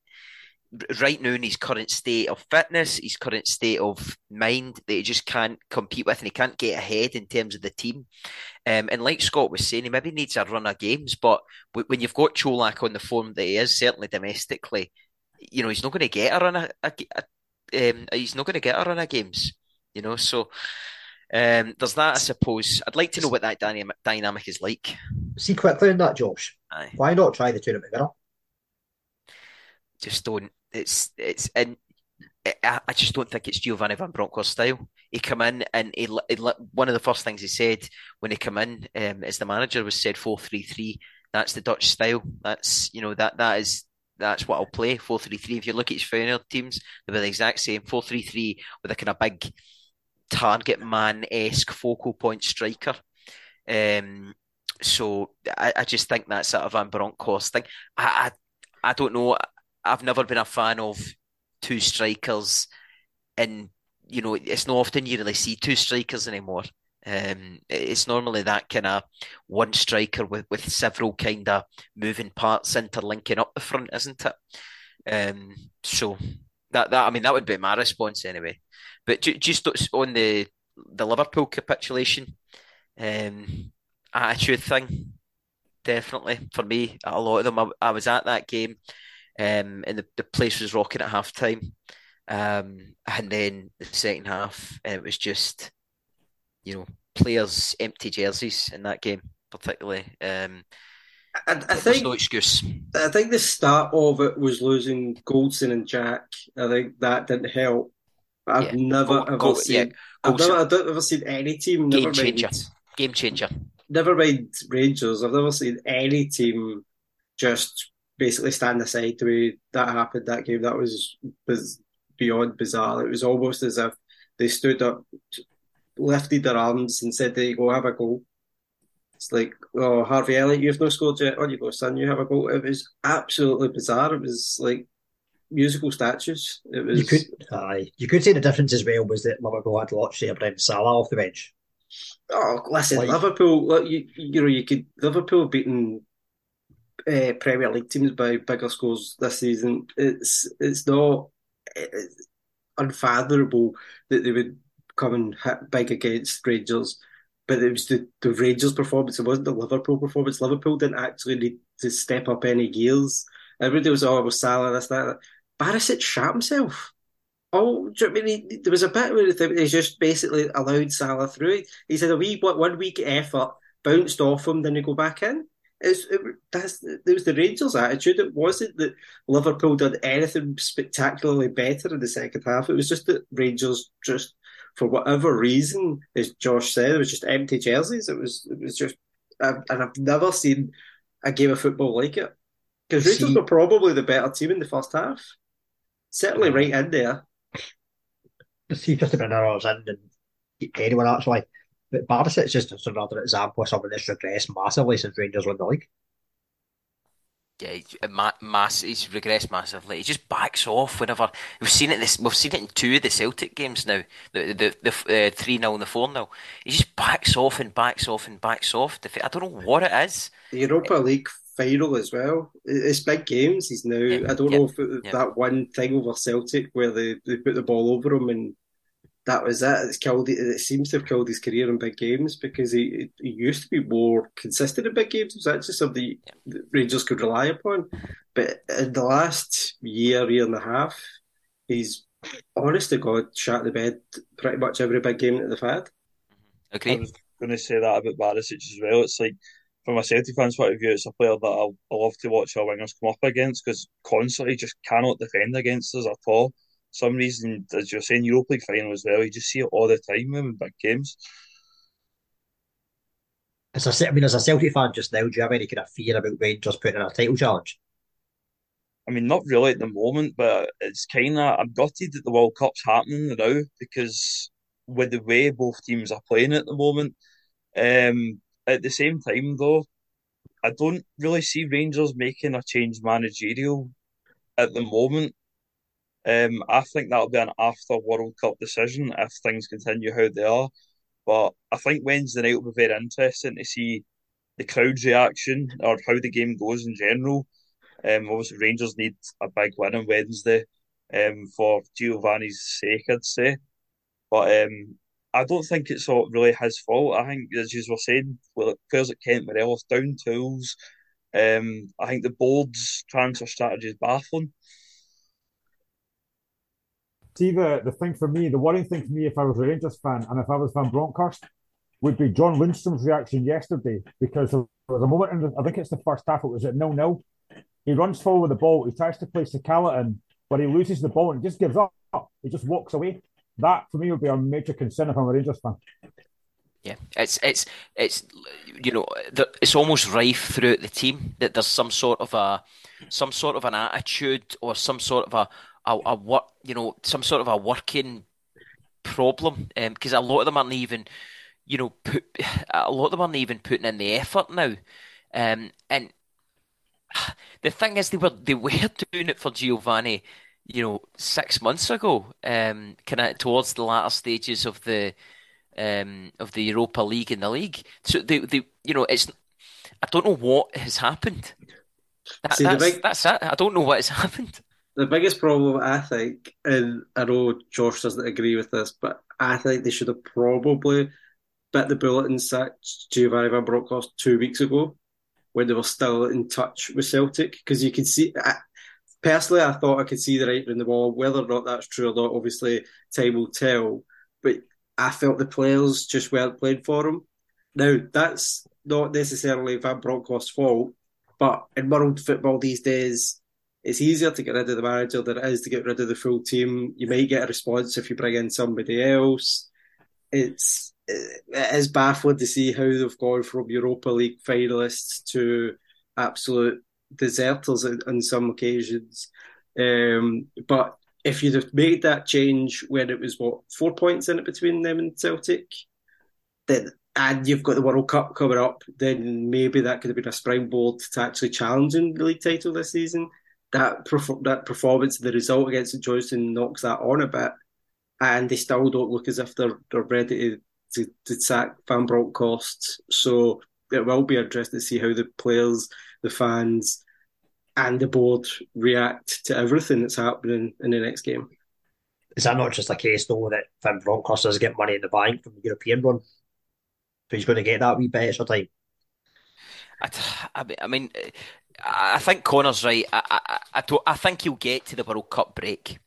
right now in his current state of fitness, his current state of mind, that he just can't compete with and he can't get ahead in terms of the team. Um, and like Scott was saying, he maybe needs a run of games, but when you've got Čolak on the form that he is, certainly domestically, you know, he's not going to get a run of, a, a, um, he's not going to get a run of games, you know, so um, there's that, I suppose. I'd like to know what that dynamic, dynamic is like. See quickly on that, Josh. Aye. Why not try the tournament winner? Just don't it's it's and I, I just don't think it's Giovanni Van Bronckhorst style. He come in and he, he one of the first things he said when he come in um, as the manager was said four three three. That's the Dutch style. That's you know that that is that's what I'll play four three three. If you look at his final teams, they're the exact same four three three with a kind of big target man esque focal point striker. Um, so I, I just think that's sort of Van Bronckhorst thing. I, I I don't know. I've never been a fan of two strikers, and you know it's not often you really see two strikers anymore. Um, it's normally that kind of one striker with, with several kind of moving parts interlinking up the front, isn't it? Um, so that that I mean that would be my response anyway. But just on the the Liverpool capitulation um, attitude thing, definitely for me, a lot of them. I, I was at that game um, and the, the place was rocking at half time. Um, and then the second half, it was just, you know, players' empty jerseys in that game, particularly. Um, I, I think no excuse. I think the start of it was losing Goldson and Jack. I think that didn't help. I've yeah. never ever seen. Yeah, I've never, I've never seen any team. Game changer. Mind, Game changer. Never mind Rangers. I've never seen any team just basically stand aside the way that happened that game. That was was beyond bizarre. It was almost as if they stood up, lifted their arms, and said, "They go have a goal." It's like, oh, Harvey Elliott, you've no scored yet. On you go, son, you have a goal. It was absolutely bizarre. It was like musical statues. It was. You could, aye, you could say the difference as well was that Liverpool had launched Ibrahim Salah off the bench. Oh, listen, like, Liverpool. You, you know, you could Liverpool beaten uh, Premier League teams by bigger scores this season. It's it's not it's unfathomable that they would come and hit big against Rangers. But it was the, the Rangers performance. It wasn't the Liverpool performance. Liverpool didn't actually need to step up any gears. Everybody was, oh, it was Salah, this, that. Barisic shot himself. Oh, I mean, he, there was a bit where he just basically allowed Salah through. He said a wee one week effort bounced off him, then he go back in. It's, it, that's it was the Rangers' attitude. It wasn't that Liverpool did anything spectacularly better in the second half. It was just that Rangers just, for whatever reason, as Josh said, it was just empty jerseys. It was it was just, and I've never seen a game of football like it because Rangers were probably the better team in the first half. Certainly, right in there. See, just about an hours in, and anyone actually but Barisic's just another example of someone that's regressed massively since Rangers won the league. Yeah, ma- mass. He's regressed massively. He just backs off whenever we've seen it. This we've seen it in two of the Celtic games now. The the the uh, three 0 and the four 0 He just backs off and backs off and backs off. I don't know what it is. The Europa League final as well. It's big games. He's now. Yeah, I don't yeah, know if it, yeah. that one thing over Celtic where they, they put the ball over him and that was it. It's killed. It seems to have killed his career in big games because he, he used to be more consistent in big games. It was actually something the Rangers could rely upon. But in the last year, year and a half, he's honest to God shot the bed pretty much every big game that they've had. Mm-hmm. Okay. I was going to say that about Barisic as well. It's like from a Celtic fan's point of view, it's a player that I'll, I love to watch our wingers come up against because constantly just cannot defend against us at all some reason, as you're saying, Europa League final as well. You just see it all the time in big games. As a, I mean, as a Celtic fan just now, do you have any kind of fear about Rangers putting in a title challenge? I mean, not really at the moment, but it's kind of I'm gutted that the World Cup's happening now because with the way both teams are playing at the moment. Um, at the same time, though, I don't really see Rangers making a change managerial at the moment. Um, I think that'll be an after World Cup decision if things continue how they are. But I think Wednesday night will be very interesting to see the crowd's reaction or how the game goes in general. Um, obviously, Rangers need a big win on Wednesday um, for Giovanni's sake, I'd say. But um, I don't think it's all really his fault. I think, as you were saying, players like Kent Morelos down tools. Um, I think the board's transfer strategy is baffling. See, the, the thing for me, the worrying thing for me, if I was a Rangers fan and if I was Van Bronckhorst, would be John Lundstram's reaction yesterday because there was a moment in the, I think it's the first half, it was at nil nil. He runs forward with the ball, he tries to play Sakala in, but he loses the ball and just gives up. He just walks away. That for me would be a major concern if I'm a Rangers fan. Yeah, it's it's it's you know it's almost rife throughout the team that there's some sort of a some sort of an attitude or some sort of a a, a what you know some sort of a working problem because um, a lot of them aren't even you know put a lot of them aren't even putting in the effort now. Um, and the thing is they were they were doing it for Giovanni you know six months ago um, kind of towards the latter stages of the um, of the Europa League in the league. So they, they you know it's I don't know what has happened. That, See, that's, big... that's it. I don't know what has happened the biggest problem, I think, and I know Josh doesn't agree with this, but I think they should have probably bit the bullet and sacked Giovanni Van Bronckhorst two weeks ago when they were still in touch with Celtic because you could see. I, personally, I thought I could see the writing in the wall. Whether or not that's true or not, obviously, time will tell. But I felt the players just weren't playing for him. Now, that's not necessarily Van Bronckhorst's fault, but in world football these days, it's easier to get rid of the manager than it is to get rid of the full team. You might get a response if you bring in somebody else. It's it is baffling to see how they've gone from Europa League finalists to absolute deserters on some occasions. Um, but if you'd have made that change when it was what four points in it between them and Celtic, then and you've got the World Cup coming up, then maybe that could have been a springboard to actually challenging the league title this season that that performance, the result against St Johnstone knocks that on a bit, and they still don't look as if they're they're ready to, to, to sack Van Bronckhorst. So it will be interesting to see how the players, the fans, and the board react to everything that's happening in the next game. Is that not just a case though that Van Bronckhorst does get money in the bank from the European run? So he's going to get that wee bit extra time. I, I mean, I think Connor's right. I, I, I, I think he'll get to the World Cup break.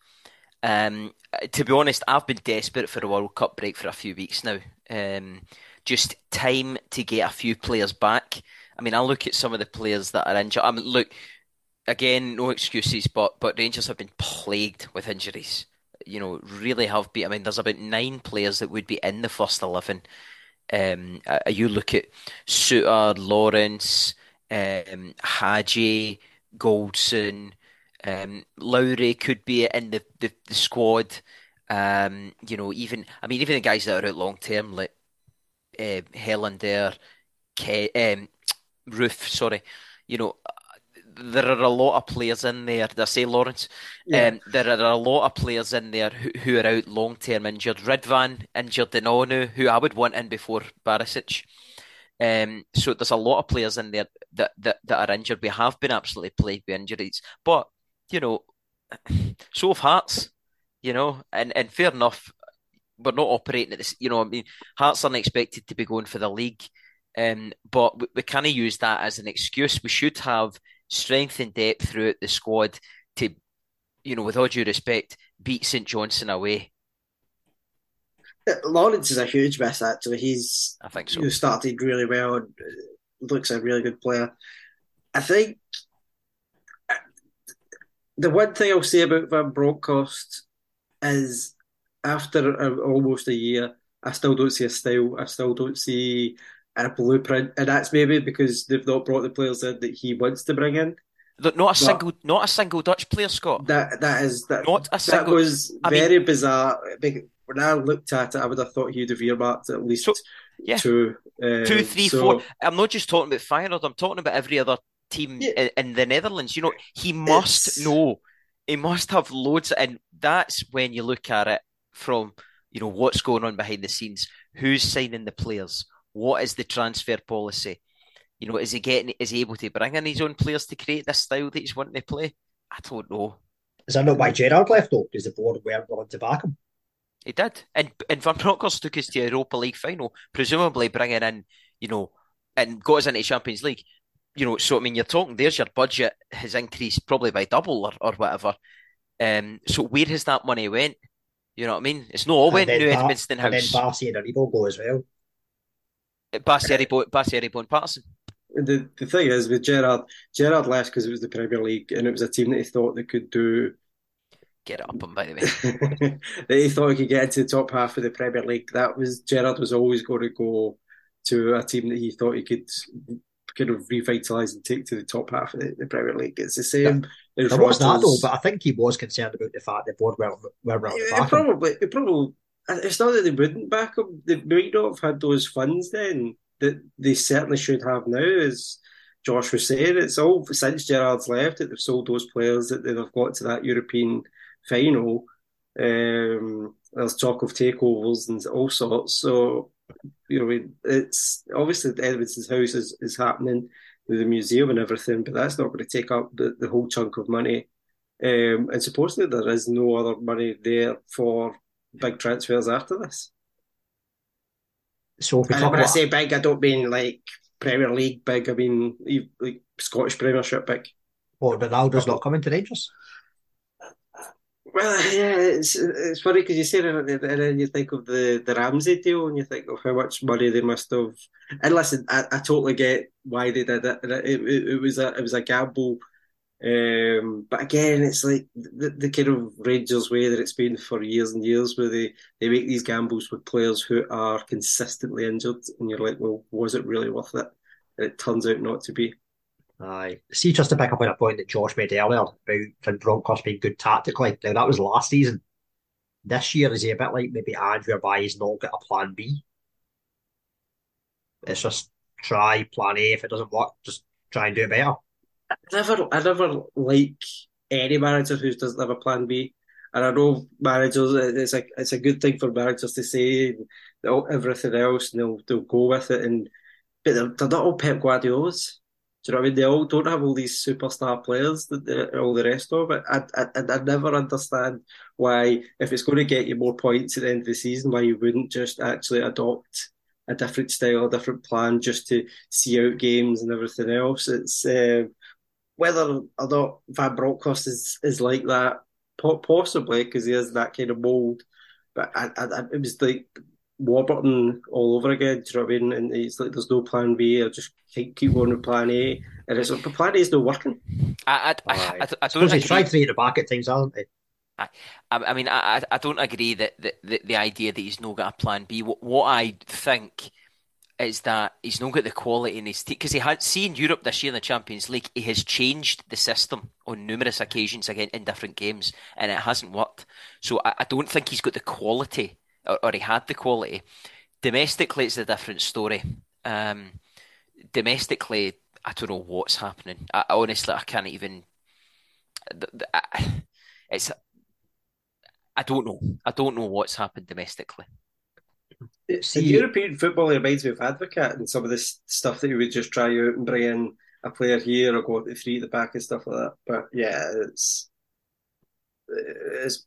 Um, to be honest, I've been desperate for a World Cup break for a few weeks now. Um, just time to get a few players back. I mean, I look at some of the players that are injured. I mean, look, again, no excuses, but but Rangers have been plagued with injuries. You know, really have been. I mean, there's about nine players that would be in the first eleven. Um, uh, you look at Souttar, Lawrence um, Hagi, Goldson, um, Lowry could be in the, the, the squad. Um, you know, even I mean, even the guys that are out long term, like uh, Helander, Ke- um, Roofe, sorry, you know, there are a lot of players in there. Did I say Lawrence? Yeah. Um, there are a lot of players in there who, who are out long term injured. Ridvan injured in Onu, who I would want in before Barisic. Um, so there's a lot of players in there that, that, that are injured. We have been absolutely plagued with injuries, but you know, so have Hearts. You know, and and fair enough, we're not operating at this. You know, I mean, Hearts aren't expected to be going for the league, um, but we, we kind of use that as an excuse. We should have strength and depth throughout the squad to, you know, with all due respect, beat St Johnstone away. Lawrence is a huge miss. Actually, he's I think so. He started really well and uh, looks a really good player. I think uh, the one thing I'll say about Van Bronckhorst is after a, almost a year, I still don't see a style. I still don't see a blueprint, and that's maybe because they've not brought the players in that he wants to bring in. Not a single, not a single Dutch player, Scott. That that is that. Not a single. That was I very mean, bizarre. When I looked at it, I would have thought he'd have earmarked at least so, yeah. two, um, two, three, so, four. I'm not just talking about Feyenoord. I'm talking about every other team yeah. in, in, the Netherlands. You know, he must it's... know. He must have loads, and that's when you look at it from you know what's going on behind the scenes. Who's signing the players? What is the transfer policy? You know, is he getting? Is he able to bring in his own players to create this style that he's wanting to play? I don't know. Is that not why Gerrard left though? Because the board weren't willing to back him. He did, and and Van Bronckhorst took us to a Europa League final, presumably bringing in, you know, and got us into Champions League. You know, so I mean, you're talking. There's your budget has increased probably by double or, or whatever. Um, so where has that money went? You know what I mean? It's not all went to Edmiston House. And then Bassey and Aribo go as well. Bassey, Aribo, Bassey, Aribo and Patterson the the thing is with Gerrard, Gerrard left because it was the Premier League and it was a team that he thought they could do. Get it up him, by the way. that he thought he could get into the top half of the Premier League. That was Gerrard was always going to go to a team that he thought he could kind of revitalise and take to the top half of the, the Premier League. It's the same. Yeah. There was that though, but I think he was concerned about the fact the board were were yeah, probably, it probably. It's not that they wouldn't back him. They might not have had those funds then that they certainly should have now. As Josh was saying, it's all since Gerrard's left that they've sold those players that they've got to that European final. Um, there's talk of takeovers and all sorts. So you know, it's obviously the Edmiston's house is, is happening with the museum and everything, but that's not going to take up the, the whole chunk of money. Um, and supposedly there is no other money there for big transfers after this. So talk when. I say big, I don't mean like Premier League big. I mean like Scottish Premiership big. What Ronaldo's not coming to Rangers? Well, yeah, it's it's funny because you say it and then you think of the, the Ramsey deal and you think of how much money they must have. And listen, I, I totally get why they did it. It, it, it was a it was a gamble um, but again, it's like the, the kind of Rangers way that it's been for years and years, where they, they make these gambles with players who are consistently injured, and you're like, well, was it really worth it? And it turns out not to be. Aye. See, just to pick up on a point that Josh made earlier about Van Bronckhorst being good tactically. Now, that was last season. This year, is he a bit like maybe Ange, whereby he's not got a plan B? It's just try plan A. If it doesn't work, just try and do it better. I never, I never like any manager who doesn't have a plan B. And I know managers, it's a, it's a good thing for managers to say everything else, and they'll, they'll go with it. And but they're, they're not all Pep Guardiolas. Do you know what I mean? They all don't have all these superstar players that all the rest of it. I, I, I never understand why, if it's going to get you more points at the end of the season, why you wouldn't just actually adopt a different style, a different plan, just to see out games and everything else. It's uh, whether or not Van Bronckhorst is, is like that, possibly because he has that kind of mould. But I, I, it was like Warburton all over again. Do you know what I mean? And it's like there's no plan B. I just keep keep going with plan A, and it's like plan A is not working. I I, I, I, I don't. He's tried three at the back at things, haven't they? I, I mean, I, I don't agree that the, the, the idea that he's not got a plan B. What, what I think is that he's not got the quality in his team because he had seen Europe this year in the Champions League. He has changed the system on numerous occasions again in different games, and it hasn't worked. So I, I don't think he's got the quality, or, or, he had the quality. Domestically, it's a different story. Um, domestically, I don't know what's happening. I, honestly, I can't even. It's. I don't know. I don't know what's happened domestically. See, European football reminds me of Advocaat and some of this stuff that you would just try out and bring in a player here or go to three at the back and stuff like that. But yeah, it's it's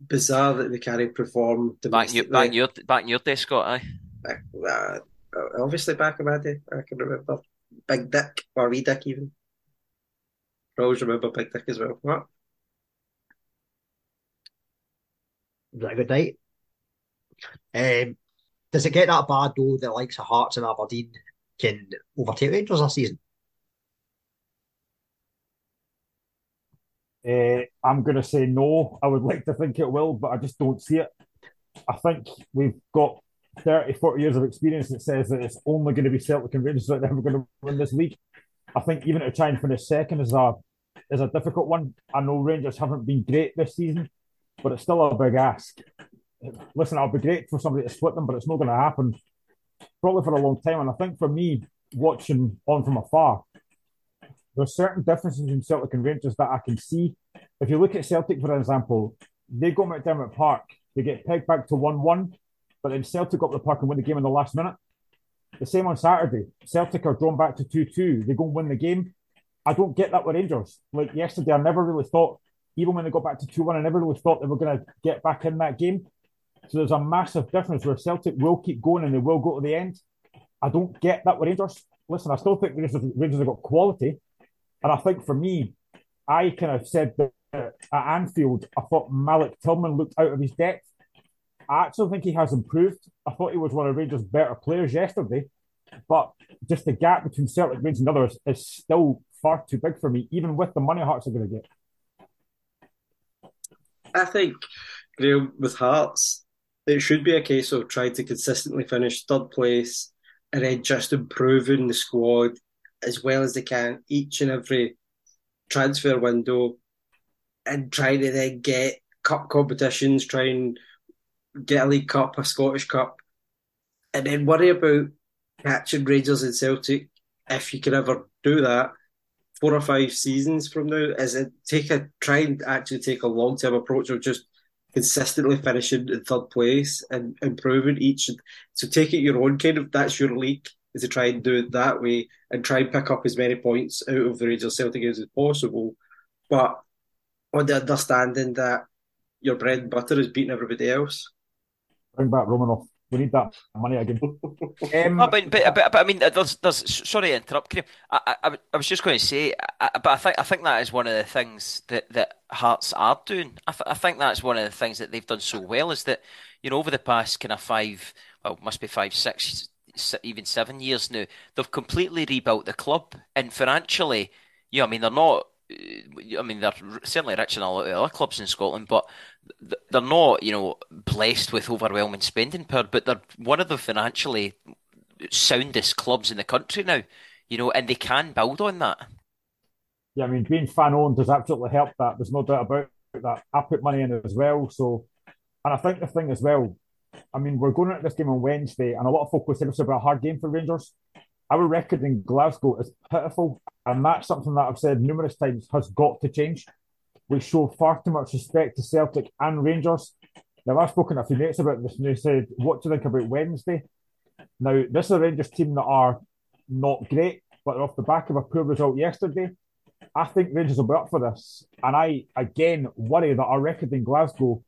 bizarre that they can't perform. Back, you, back, your, back in your day, Scott, aye? Back, uh, obviously back in my day, I can remember. Big Dick, or Wee Dick even. I always remember Big Dick as well. What? Was that a good night? Um, does it get that bad though? The likes of Hearts and Aberdeen can overtake Rangers this season. Uh, I'm going to say no. I would like to think it will, but I just don't see it. I think we've got 30, 40 years of experience that says that it's only going to be Celtic and Rangers that are ever going to win this league. I think even to try and finish second is a is a difficult one. I know Rangers haven't been great this season, but it's still a big ask. Listen, I'll be great for somebody to split them, but it's not going to happen probably for a long time. And I think for me, watching on from afar, there's certain differences in Celtic and Rangers that I can see. If you look at Celtic, for example, they go McDiarmid Park, they get pegged back to 1 1, but then Celtic go up the park and win the game in the last minute. The same on Saturday. Celtic are drawn back to 2 2. They go and win the game. I don't get that with Rangers. Like yesterday, I never really thought, even when they got back to 2 1, I never really thought they were going to get back in that game. So there's a massive difference where Celtic will keep going and they will go to the end. I don't get that with Rangers. Listen, I still think Rangers, Rangers have got quality. And I think for me, I kind of said that at Anfield, I thought Malik Tillman looked out of his depth. I actually think he has improved. I thought he was one of Rangers' better players yesterday, but just the gap between Celtic, Rangers, and others is still far too big for me, even with the money Hearts are going to get. I think, with Hearts, it should be a case of trying to consistently finish third place and then just improving the squad as well as they can each and every transfer window and try to then get cup competitions, try and get a League Cup, a Scottish Cup, and then worry about catching Rangers and Celtic if you can ever do that four or five seasons from now. Is it take a try and actually take a long term approach of just consistently finishing in third place and improving each. So take it your own kind of that's your league is to try and do it that way and try and pick up as many points out of the Rangers Celtic games as possible. But on the understanding that your bread and butter is beating everybody else. Bring back Romanov. We need that money again. um, oh, but, but, but, but, I mean, there's, there's sorry to interrupt, Graham. I, I, I was just going to say, I, but I think I think that is one of the things that, that Hearts are doing. I, th- I think that's one of the things that they've done so well is that you know over the past kind of five, well, must be five, six, even seven years now, they've completely rebuilt the club, and financially, you know, I mean, they're not uh, I mean, they're certainly rich in a lot of other clubs in Scotland, but they're not, you know, blessed with overwhelming spending power. But they're one of the financially soundest clubs in the country now, you know, and they can build on that. Yeah, I mean, being fan owned has absolutely helped that. There's no doubt about that. I put money in as well, so, and I think the thing as well. I mean, we're going at this game on Wednesday, and a lot of folk will say it's about a hard game for Rangers. Our record in Glasgow is pitiful, and that's something that I've said numerous times has got to change. We show far too much respect to Celtic and Rangers. Now, I've spoken a few minutes about this, and they said, What do you think about Wednesday? Now, this is a Rangers team that are not great, but off the back of a poor result yesterday. I think Rangers will be up for this. And I, again, worry that our record in Glasgow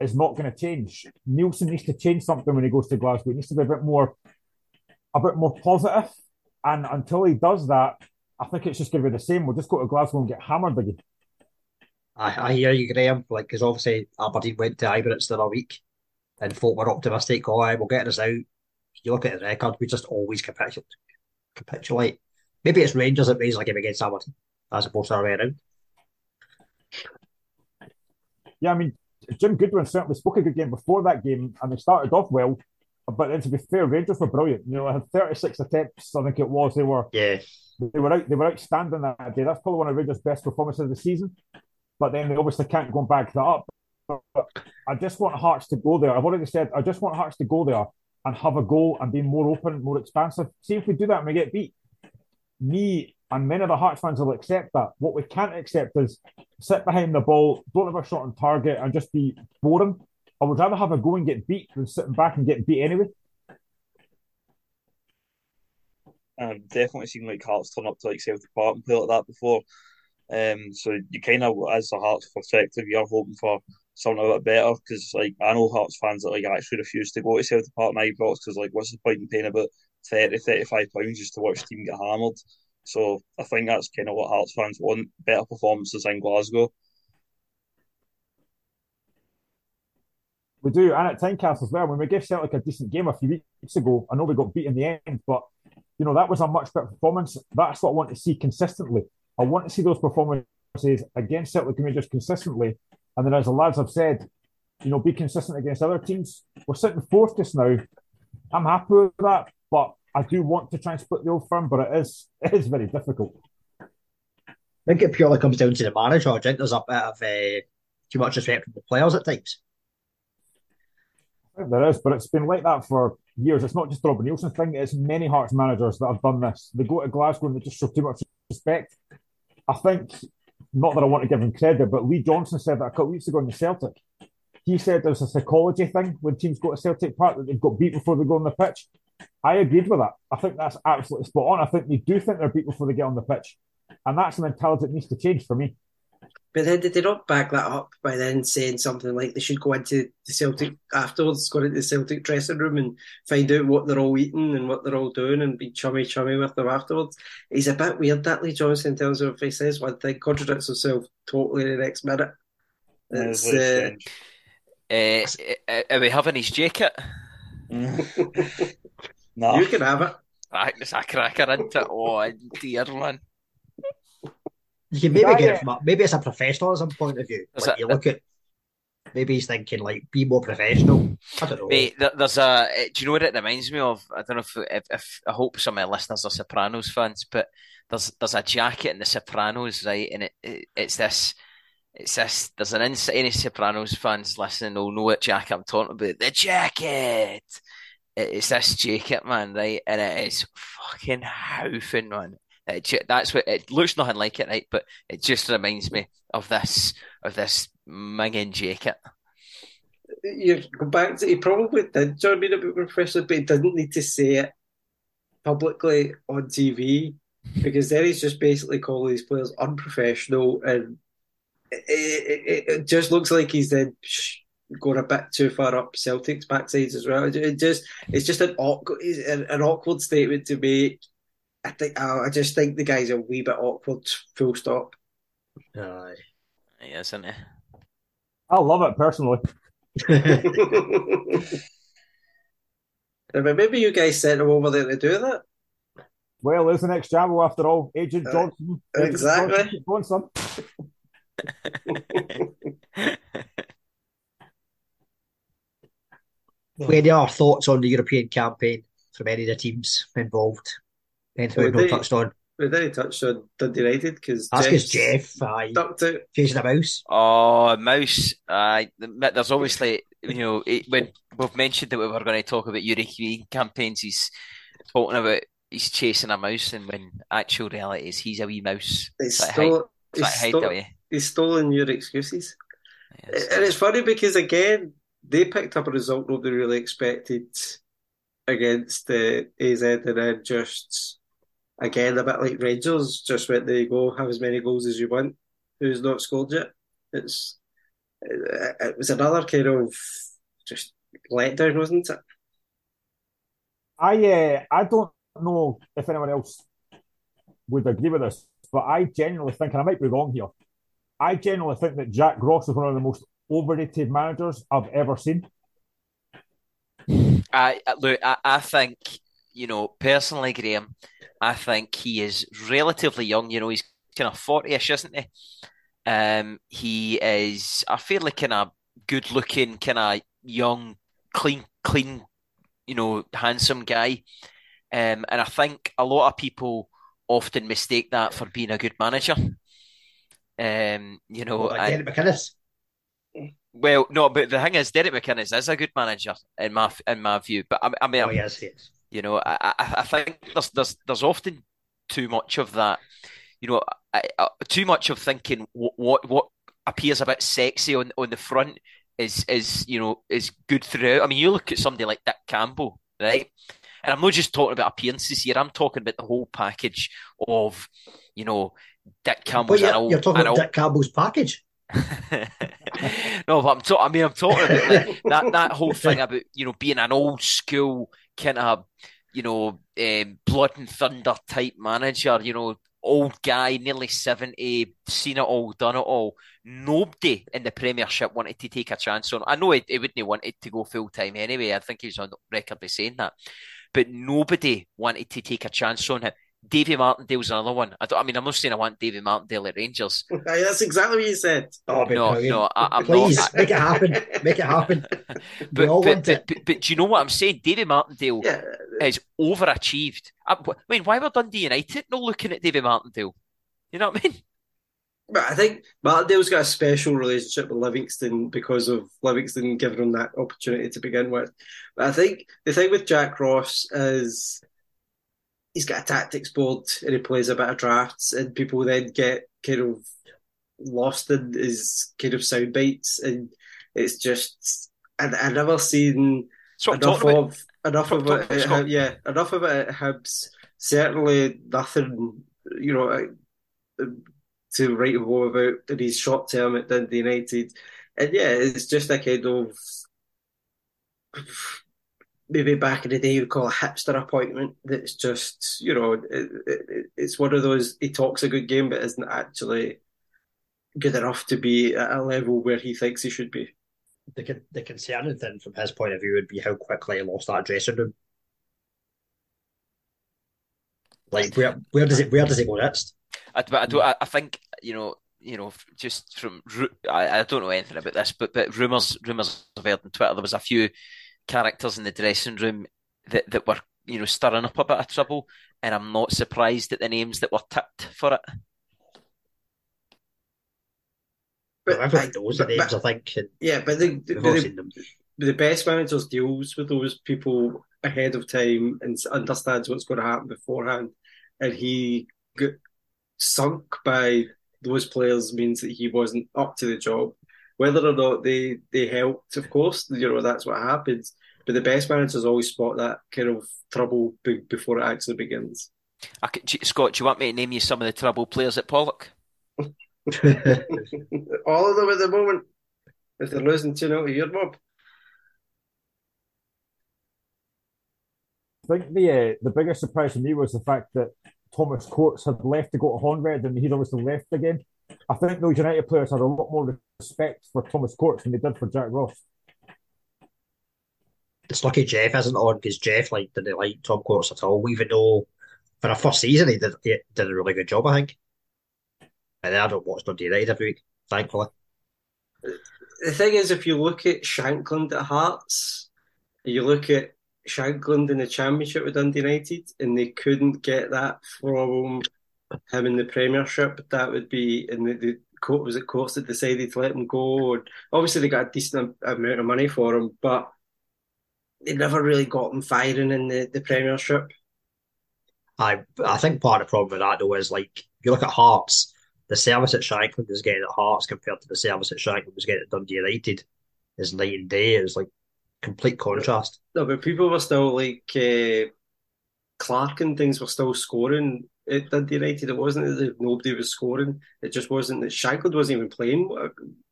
is not going to change. Neilson needs to change something when he goes to Glasgow. He needs to be a bit more a bit more positive. And until he does that, I think it's just going to be the same. We'll just go to Glasgow and get hammered again. I, I hear you, Graham. Like, because obviously Aberdeen went to Ibrox the other week, and folk were optimistic. Oh, we'll get us out. You look at the record; we just always capitulate. Capitulate. Maybe it's Rangers that plays like him against Aberdeen, as opposed to the way around. Yeah, I mean, Jim Goodwin certainly spoke a good game before that game, and they started off well. But then to be fair, Rangers were brilliant. You know, I had 36 attempts, I think it was. They were yeah. They were out, they were outstanding that day. That's probably one of Rangers' best performances of the season. But then they obviously can't go and back that up. But I just want Hearts to go there. I've already said I just want Hearts to go there and have a goal and be more open, more expansive. See if we do that and we get beat. Me and many of the Hearts fans will accept that. What we can't accept is sit behind the ball, don't have a shot on target, and just be boring. I would rather have a go and get beat than sitting back and getting beat anyway. I've definitely seen like Hearts turn up to like Celtic Park and play like that before. Um, so you kind of, as a Hearts perspective, you're hoping for something a bit better because like I know Hearts fans that like actually refuse to go to Celtic Park and Ibrox because like what's the point in paying about 30, 35 pounds just to watch the team get hammered? So I think that's kind of what Hearts fans want: better performances in Glasgow. We do, and at Tynecastle as well. When we gave Celtic a decent game a few weeks ago, I know we got beat in the end, but you know that was a much better performance. That's what I want to see consistently. I want to see those performances against Celtic and Rangers consistently, and then as the lads have said, you know, be consistent against other teams. We're sitting fourth just now. I'm happy with that, but I do want to try and split the old firm, but it is it is very difficult. I think it purely comes down to the manager. I think there's a bit of uh, too much respect from the players at times. There is, but it's been like that for years. It's not just the Robbie Neilson thing, it's many Hearts managers that have done this. They go to Glasgow and they just show too much respect. I think, not that I want to give him credit, but Lee Johnson said that a couple of weeks ago in the Celtic. He said there's a psychology thing when teams go to Celtic Park that they've got beat before they go on the pitch. I agreed with that. I think that's absolutely spot on. I think they do think they're beat before they get on the pitch. And that's a mentality that needs to change for me. But then did they not back that up by then saying something like they should go into the Celtic afterwards, go into the Celtic dressing room and find out what they're all eating and what they're all doing and be chummy chummy with them afterwards? He's a bit weird, that Lee Johnson, in terms of if he says one thing, contradicts himself totally the next minute. It's, uh, uh, are we having his jacket? no. You can have it. Right, it's a cracker into it. Oh, dear man. You can maybe get it from a, maybe it's a professionalism point of view. Like you look at maybe he's thinking like be more professional. I don't know. Mate, there's a. Eh, do you know what it reminds me of? I don't know if, if, if I hope some of my listeners are Sopranos fans, but there's there's a jacket in the Sopranos, right? And it, it it's this. It's this. There's an inside. Any Sopranos fans listening will know what jacket I'm talking about. The jacket. It's this jacket, man, right? And it is fucking hoofing, man. That's what it looks nothing like it, right? But it just reminds me of this of this minging jacket. You go back to he probably did John mean a bit professional, but he didn't need to say it publicly on TV because then he's just basically calling these players unprofessional, and it, it, it just looks like he's then going a bit too far up Celtic's backsides as well. It just it's just an awkward an awkward statement to make I think I just think the guy's a wee bit awkward. Full stop. Aye, he is, isn't he? I love it personally. Maybe you guys sent him over there to do that. Well, there's the next Jabo after all. Agent uh, Johnson. Uh, exactly. Johnson, Any other thoughts on the European campaign from any of the teams involved? Anything we've not touched on? We didn't touch on Dundee United because that's because Jeff aye, chasing a mouse. Oh, mouse! Uh, there's obviously you know it, when we've mentioned that we were going to talk about European campaigns. He's talking about he's chasing a mouse, and when actual reality is he's a wee mouse. He's, stole, he's, stole, he's stolen your excuses, yes. and it's funny because again they picked up a result nobody really expected against the uh, AZ, and then just again, a bit like Rangers, just went there you go, have as many goals as you want. Who's not scored yet? It's it, it was another kind of just letdown, wasn't it? I uh, I don't know if anyone else would agree with this, but I genuinely think, and I might be wrong here, I genuinely think that Jack Ross is one of the most overrated managers I've ever seen. I look, I, I think you know personally, Graham. I think he is relatively young. You know, he's kind of 40ish, isn't he? Um, he is a fairly kind of good looking, kind of young, clean, clean, you know, handsome guy. Um, and I think a lot of people often mistake that for being a good manager. Um, you know, like Derek McInnes. Well, no, but the thing is, Derek McInnes is a good manager in my in my view. But I, I mean, oh, yes, yes. You know, I, I, I think there's there's there's often too much of that. You know, I, I, too much of thinking what, what what appears a bit sexy on on the front is is you know is good throughout. I mean, you look at somebody like Dick Campbell, right? And I'm not just talking about appearances here. I'm talking about the whole package of, you know, Dick Campbell's. But you're, you're talking about Dick Campbell's package. no, but I'm talking. I mean, I'm talking about that that whole thing about you know being an old school kind of, you know, um, blood and thunder type manager, you know, old guy, nearly 70, seen it all, done it all. Nobody in the Premiership wanted to take a chance on I know he, he wouldn't have wanted to go full time anyway. I think he's on record by saying that. But nobody wanted to take a chance on him. Davy Martindale's another one. I, I mean, I'm not saying I want Davy Martindale at Rangers. That's exactly what you said. Oh, no, no, I, am Please not, make it happen. Make it happen. but, but, but, but, but, do you know what I'm saying? Davy Martindale yeah. is overachieved. I, I mean, why were Dundee United not looking at Davy Martindale? You know what I mean? But I think Martindale's got a special relationship with Livingston because of Livingston giving him that opportunity to begin with. But I think the thing with Jack Ross is he's got a tactics board and he plays a bit of drafts, and people then get kind of lost in his kind of sound bites, and it's just I, I never seen enough of enough of it. yeah, enough of it at Hibs. Certainly nothing, you know uh, to write home about in his short term at Dundee United. And yeah, it's just a kind of maybe back in the day you would call a hipster appointment. That's just you know it, it, it's one of those. He talks a good game, but isn't actually good enough to be at a level where he thinks he should be. The the concerning thing from his point of view would be how quickly he lost that dressing room. Like where where does it where does it go next? I, but I, don't, I, I think you know, you know, just from I, I don't know anything about this, but but rumors rumors I've heard on Twitter there was a few characters in the dressing room that that were you know stirring up a bit of trouble, and I'm not surprised at the names that were tipped for it. But everyone knows the names, but, I think. Yeah, but the, the, the, the, best managers deals with those people ahead of time and understands what's going to happen beforehand, and he got sunk by those players means that he wasn't up to the job. Whether or not they they helped, of course, you know that's what happens. But the best managers always spot that kind of trouble before it actually begins. Scott, do you want me to name you some of the trouble players at Pollok? All of them at the moment. If they're losing 2 0 to your mob. I think the uh, the biggest surprise to me was the fact that Thomas Courts had left to go to Honved and he'd obviously left again. I think those United players had a lot more respect for Thomas Courts than they did for Jack Ross. It's lucky Jeff isn't on because Jeff like didn't like Tom Courts at all, even though for a first season he did he did a really good job, I think. And I don't watch Dundee United every week, thankfully. The thing is, if you look at Shankland at Hearts, you look at Shankland in the Championship with Dundee United, and they couldn't get that from him in the Premiership. That would be, in the, the court was it course that decided to let him go. And obviously, they got a decent amount of money for him, but they never really got him firing in the, the Premiership. I I think part of the problem with that though is like if you look at Hearts, the service that Shankland is getting at Hearts compared to the service at Shankland was getting at Dundee United is night and day. It's like complete contrast. No, but people were still like uh, Clark and things were still scoring at Dundee United. It wasn't that nobody was scoring. It just wasn't that Shankland wasn't even playing.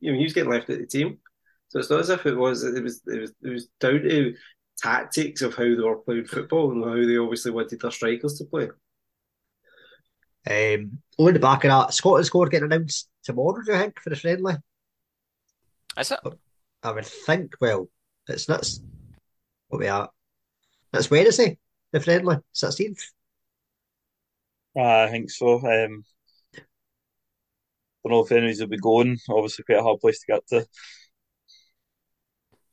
You know, he was getting left at the team. So it's not as if it was. It was. It was. It was down to tactics of how they were playing football and how they obviously wanted their strikers to play. Um, on the back of that, Scotland score getting announced tomorrow, do you think, for the friendly? Is it? I would think, well, it's that's what we are. That's Wednesday, the friendly, 16th. I think so. Um, don't know if anybody's will be going. Obviously, quite a hard place to get to.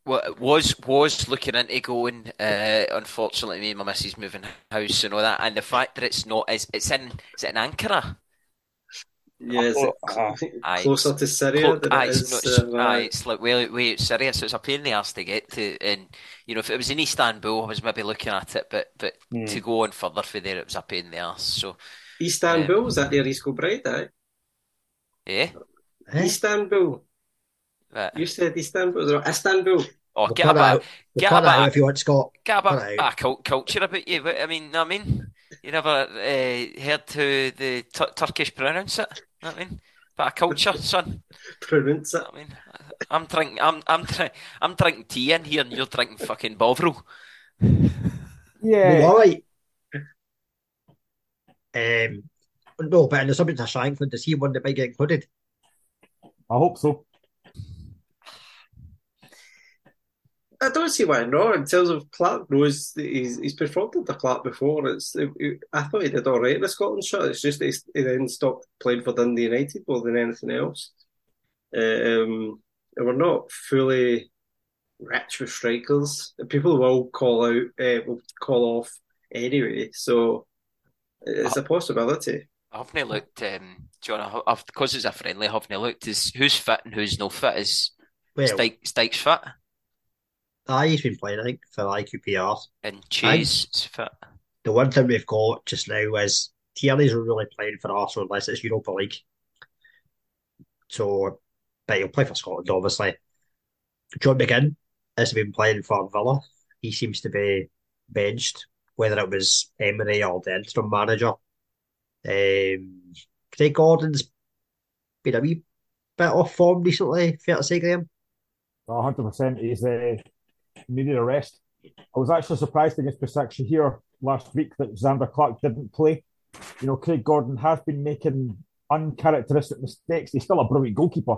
Well, was was looking into going. Uh, unfortunately, me and my missus moving house and all that, and the fact that it's not is it's in is it in Ankara? Yeah, is it uh, closer to Syria than aye, it is, it's, uh, aye, it's like way, way out Syria, so it's a pain in the ass to get to. And you know, if it was in Istanbul, I was maybe looking at it, but but mm. to go on further for there, it was a pain in the ass. So Istanbul um, is that near East Kilbride, eh? Yeah. Istanbul. Right. You said Istanbul, or Istanbul. Oh, we'll get about, get about, if you want, Scott. Get about a culture about you. I mean, I mean, you never uh, heard how the t- Turkish pronounce it. I mean, but a culture, son. Pronounce it. I mean, I'm drinking. I'm I'm drinking. I'm drinking tea in here, and you're drinking fucking Bovril. Yeah. all right. Um, no, but in the subject of Shankland, does he one that might get included? I hope so. I don't see why not. In terms of Clark knows he's he's performed under Clark before. It's it, I thought he did all right in the Scotland shot. It's just he, he then stopped playing for Dundee United more than anything else. Um, and we're not fully rich with strikers. People will call out, uh, will call off anyway. So it's a possibility. I haven't looked, um, John, I've, because it's a friendly, I haven't looked is who's fit and who's no fit. Is Well, Stike, Stike's fit aye, he's been playing, I think, for IQPR. and Chase is fit. The one thing we've got just now is Tierney's really playing for Arsenal unless it's Europa League. So, but he'll play for Scotland, obviously. John McGinn has been playing for Villa. He seems to be benched, whether it was Emery or the interim manager. Um, Craig Gordon's been a wee bit off form recently, fair to say, Graham. 100% he's uh, needed a rest. I was actually surprised against Besiktas here last week that Zander Clark didn't play. You know, Craig Gordon has been making uncharacteristic mistakes. He's still a brilliant goalkeeper,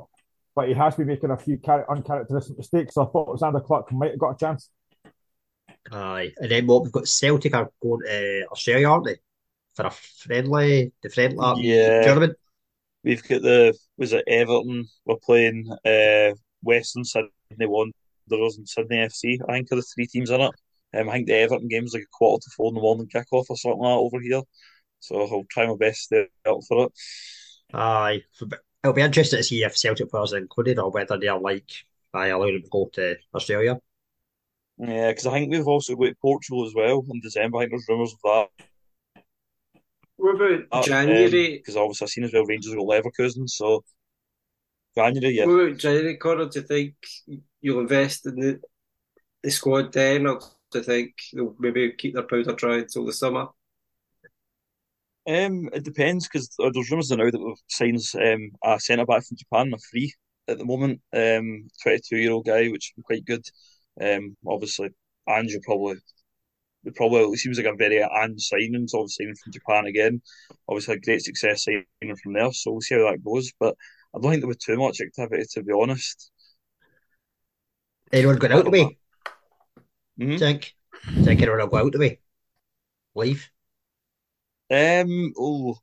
but he has been making a few uncharacteristic mistakes. So I thought Zander Clark might have got a chance. Aye, and then what we've got Celtic are going to Australia, aren't they? For a friendly, the friendly uh, Yeah. tournament. We've got the was it Everton? We're playing uh, Western Sydney Wanderers and Sydney FC. I think are the three teams in it. Um, I think the Everton game's like a quarter to four in the morning kickoff or something like that over here. So I'll try my best to stay up for it. Aye, it'll be interesting to see if Celtic players are included or whether they're like, I allow them to go to Australia. Yeah, because I think we've also got Portugal as well in December. I think there's rumours of that. What about Uh, January? Because obviously I've seen as well Rangers got Leverkusen. So January, yeah. What about January, Connor? Do you think you'll invest in the, the squad then, or do you think they'll maybe keep their powder dry until the summer? Um, it depends because there's rumours now that we've signed um, a centre back from Japan, a free at the moment. Um, 22 year old guy, which would be quite good. Um, obviously, Ange probably, it probably seems like a very Ange signing, so obviously signing from Japan again. Obviously, had great success signing from there, so we'll see how that goes. But I don't think there was too much activity, to be honest. Anyone going out to me? Mhm. Think? Think anyone will go out to me? Leave? Um, oh,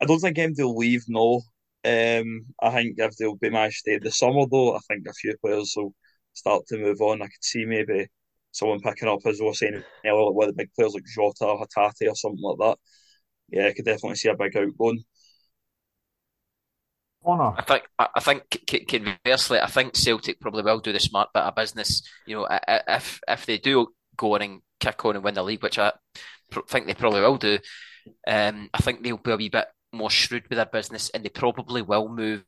I don't think MD will leave. No, um, I think if they'll be to stay the summer though, I think a few players will start to move on. I could see maybe someone picking up, as we were saying earlier, one of the big players like Jota or Hatate or something like that. Yeah, I could definitely see a big outgoing. Connor, I think I think conversely, I think Celtic probably will do the smart bit of business. You know, if if they do go on and kick on and win the league, which I think they probably will do, um, I think they'll be a wee bit more shrewd with their business, and they probably will move.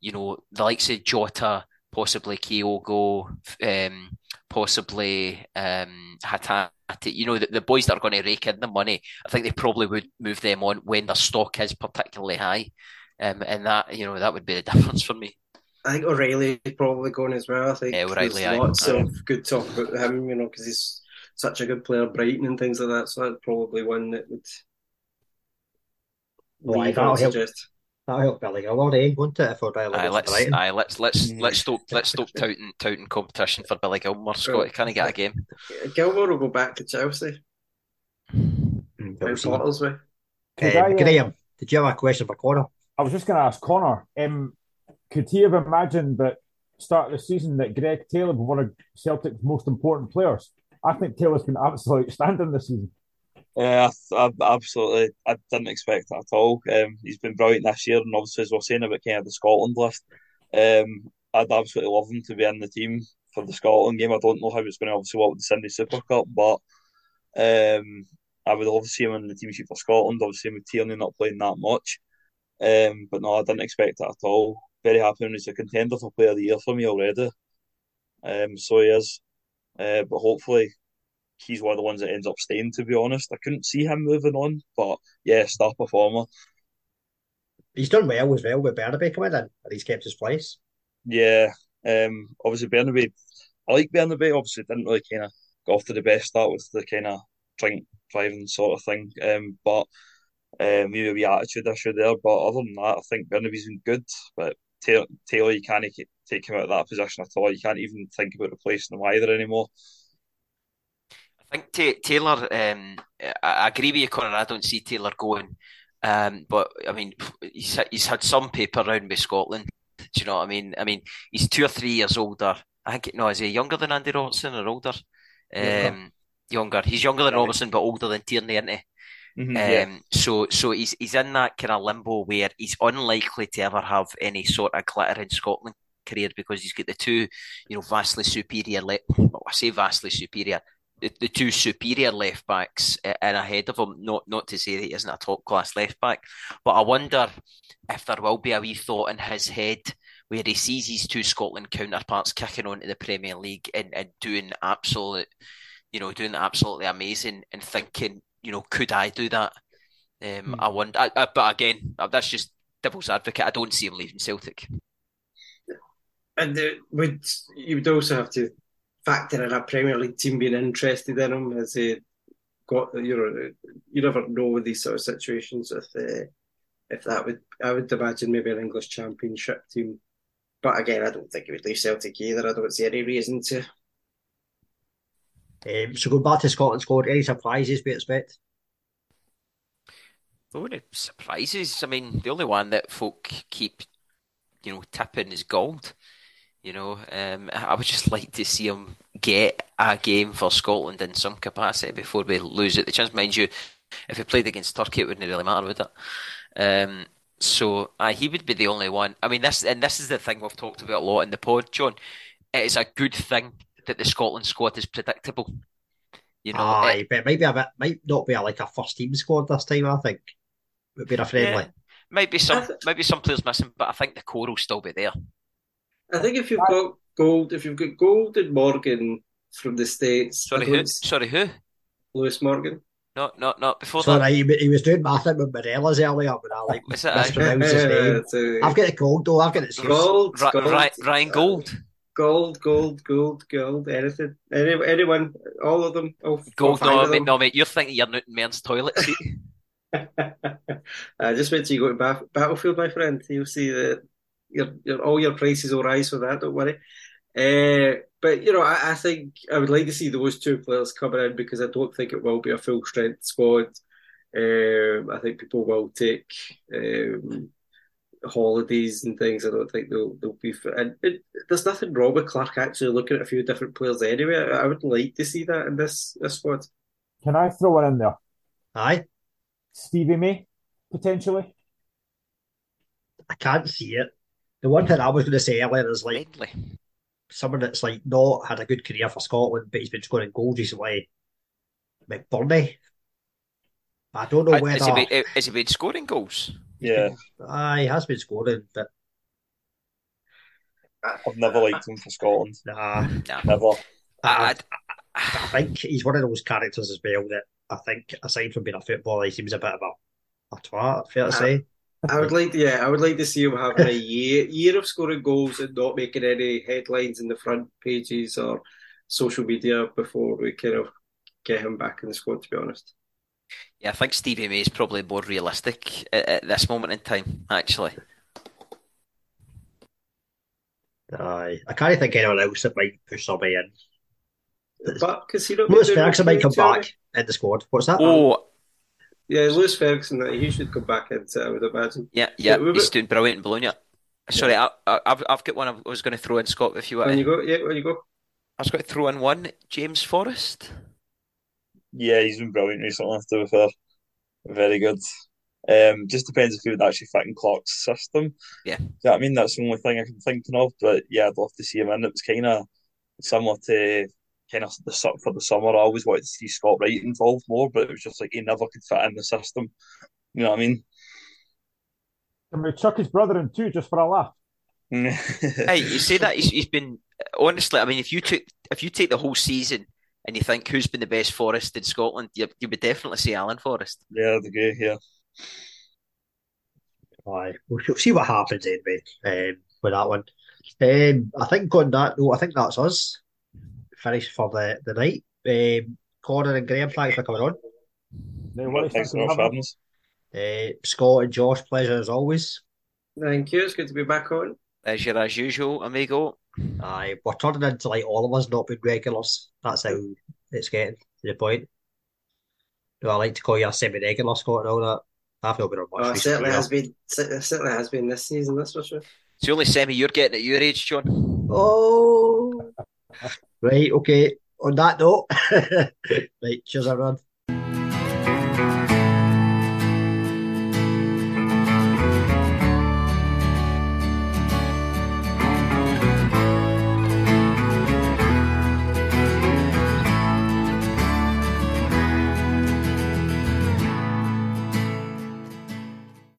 You know, the likes of Jota, possibly Kyogo, um, possibly um. You know, the, the boys that are going to rake in the money. I think they probably would move them on when their stock is particularly high. Um, and that, you know, that would be the difference for me. I think O'Riley's probably going as well. I think Yeah, O'Riley, there's aye. lots Aye. of good talk about him, you know, because he's such a good player, Brighton and things like that. So that's probably one that would Well, leave, that'll I'd help. suggest. That'll help Billy Gilmour, eh? Won't it? If O'Riley Aye, to let's, Brighton. aye, let's, let's, Mhm. let's stop, let's stop touting, touting competition for Billy Gilmour. Scott, he can't get a game. Gilmour will go back to Chelsea. Mm, we'll How see. Potter's way. could Um, uh, Graham, did you have a question for Connor? I was just going to ask Connor, um, could he have imagined that start of the season that Greg Taylor was one of Celtic's most important players? I think Taylor's been absolutely outstanding this season. Yeah, I, I absolutely. I didn't expect that at all. Um, he's been brilliant this year, and obviously, as we're saying about kind of the Scotland list, um, I'd absolutely love him to be in the team for the Scotland game. I don't know how it's going to obviously work with the Sunday Super Cup, but um, I would love to see him in the team sheet for Scotland. Obviously, with Tierney not playing that much, um, but no, I didn't expect that at all. Very happy, and he's a contender for Player of the Year for me already. Um, so he is, uh, but hopefully he's one of the ones that ends up staying. To be honest, I couldn't see him moving on, but yeah, star performer. He's done well as well with Bernabei coming in, and he's kept his place. Yeah, um, obviously Bernabei, I like Bernabei. Obviously, didn't really kind of go off to the best start with the kind of drink driving sort of thing. Um, but um, maybe a wee attitude issue there. But other than that, I think Bernabei's been good. But Taylor, Taylor you can't take him out of that position at all. You can't even think about replacing him either anymore. I think Ta Taylor, um, I, agree with you, Connor. I don't see Taylor going. Um, but I mean, he's had- he's had some paper round with Scotland. Do you know what I mean? I mean, he's two or three years older. I think no, is he younger than Andy Robertson or older? Um, younger. He's younger than. Robertson, but older than Tierney, isn't he? Mhm, yeah. Um, so so he's he's in that kind of limbo where he's unlikely to ever have any sort of glitter in Scotland career because he's got the two, you know, vastly superior. Le- well, I say vastly superior. The, the two superior left backs uh, in ahead of him. Not not to say that he isn't a top class left back, but I wonder if there will be a wee thought in his head where he sees his two Scotland counterparts kicking on to the Premier League and, and doing absolute, you know, doing absolutely amazing and thinking, you know, could I do that? Um, Hmm. I wonder, I, I, but again, uh, that's just devil's advocate. I don't see him leaving Celtic. And uh, would you would also have to factor in a Premier League team being interested in him as a got you know you never know with these sort of situations if uh, if that would I would imagine maybe an English Championship team. But again, I don't think he would leave Celtic either. I don't see any reason to. Um, so going back to Scotland squad, any surprises we expect? Oh, surprises. I mean, the only one that folk keep, you know, tipping is Gauld. You know, um, I would just like to see him get a game for Scotland in some capacity before we lose it. The chance, mind you, if we played against Turkey, it wouldn't really matter, would it? Um, so uh, he would be the only one. I mean, this and this is the thing we've talked about a lot in the pod, John. It is a good thing that the Scotland squad is predictable. You know, Aye, it- but it might be a bit, might not be a, like a first team squad this time. I think it would be a friendly. yeah, might be some, I th- might be some players missing, but I think the core will still be there. I think if you've got Gauld, if you've got Gauld and Morgan from the States, Sorry, who? Sorry, who? Lewis Morgan. Not, not, not before So that. he, he was doing math with Morella's earlier, but I like Was it? mispronounced his name. So- uh, I've got the gold though. I've got the gold, Ra- gold, Ry- Ryan Gauld. Gold, gold, gold, gold, anything, any, anyone, all of them, all, all Gold, five no, mate, them. no, mate. You're thinking you're Newton Men's toilet seat. uh, just wait till you go to Ba- Battlefield, my friend. You'll see that your, your all your prices will rise for that. Don't worry. Uh, but you know, I, I think I would like to see those two players coming in because I don't think it will be a full strength squad. Um, I think people will take um, holidays and things. I don't think they'll they'll be. And it, there's nothing wrong with Clark actually looking at a few different players anyway. I, I would like to see that in this this squad. Can I throw one in there? Aye, Stevie May, potentially. I can't see it. The one thing I was going to say earlier is like Friendly. someone that's like not had a good career for Scotland, but he's been scoring goals recently. McBurnie. I don't know Uh, whether Has he, been, has he been scoring goals? Yeah, Aye, he has been scoring, but I've never liked him for Scotland. nah, Nah. Never. I, I, I think he's one of those characters as well that I think, aside from being a footballer, he seems a bit of a, a twat. Fair to Uh, say. I would like to, yeah, I would like to see him having a year year of scoring goals and not making any headlines in the front pages or social media before we kind of get him back in the squad. To be honest, yeah, I think Stevie May is probably more realistic at, at this moment in time, actually. Aye, I can't think anyone else that might push somebody in. but because he not Lewis Ferguson might come much, have back in the squad. What's that? Oh, he? Yeah, Lewis Ferguson, uh, he should come back into. it, I would imagine. yeah, yeah, we- he's doing brilliant in Bologna. Sorry, I, I, I've, I've got one I was going to throw in, Scott, if you want. When you go, yeah, when you go. I was going to throw in one, James Forrest. Yeah, he's been brilliant recently, to be fair. Very good. Um, just depends if he would actually fit in Clark's system. Yeah. Do you know what I mean? That's the only thing I can think of. But yeah, I'd love to see him in. It was kind of similar to kind of the su- for the summer. I always wanted to see Scott Wright involved more, but it was just like he never could fit in the system. You know what I mean? Can we chuck his brother in too, just for a laugh? Hey, you say that he's, he's been honestly. I mean, if you took if you take the whole season and you think who's been the best Forrest in Scotland, you, you would definitely say Alan Forrest. Yeah, the agree. Yeah. Aye, we'll see what happens anyway um, with that one. Um, I think on that note, I think that's us finished for the, the night. Um, Connor and Graham, thanks for coming on. No worries, Thanks thanks for having having us. us. Uh, Scott and Josh, pleasure as always. Thank you. It's good to be back on. Pleasure as usual, amigo. Aye, we're turning into like all of us not being regulars. That's how it's getting to the point. Do I like to call you a semi-regular, Scott, and all that? I've not been on much Oh, it certainly yeah. has been. Certainly has been this season. That's for sure. It's the only semi you're getting at your age, John. Oh, right, okay. On that note, right, cheers everyone.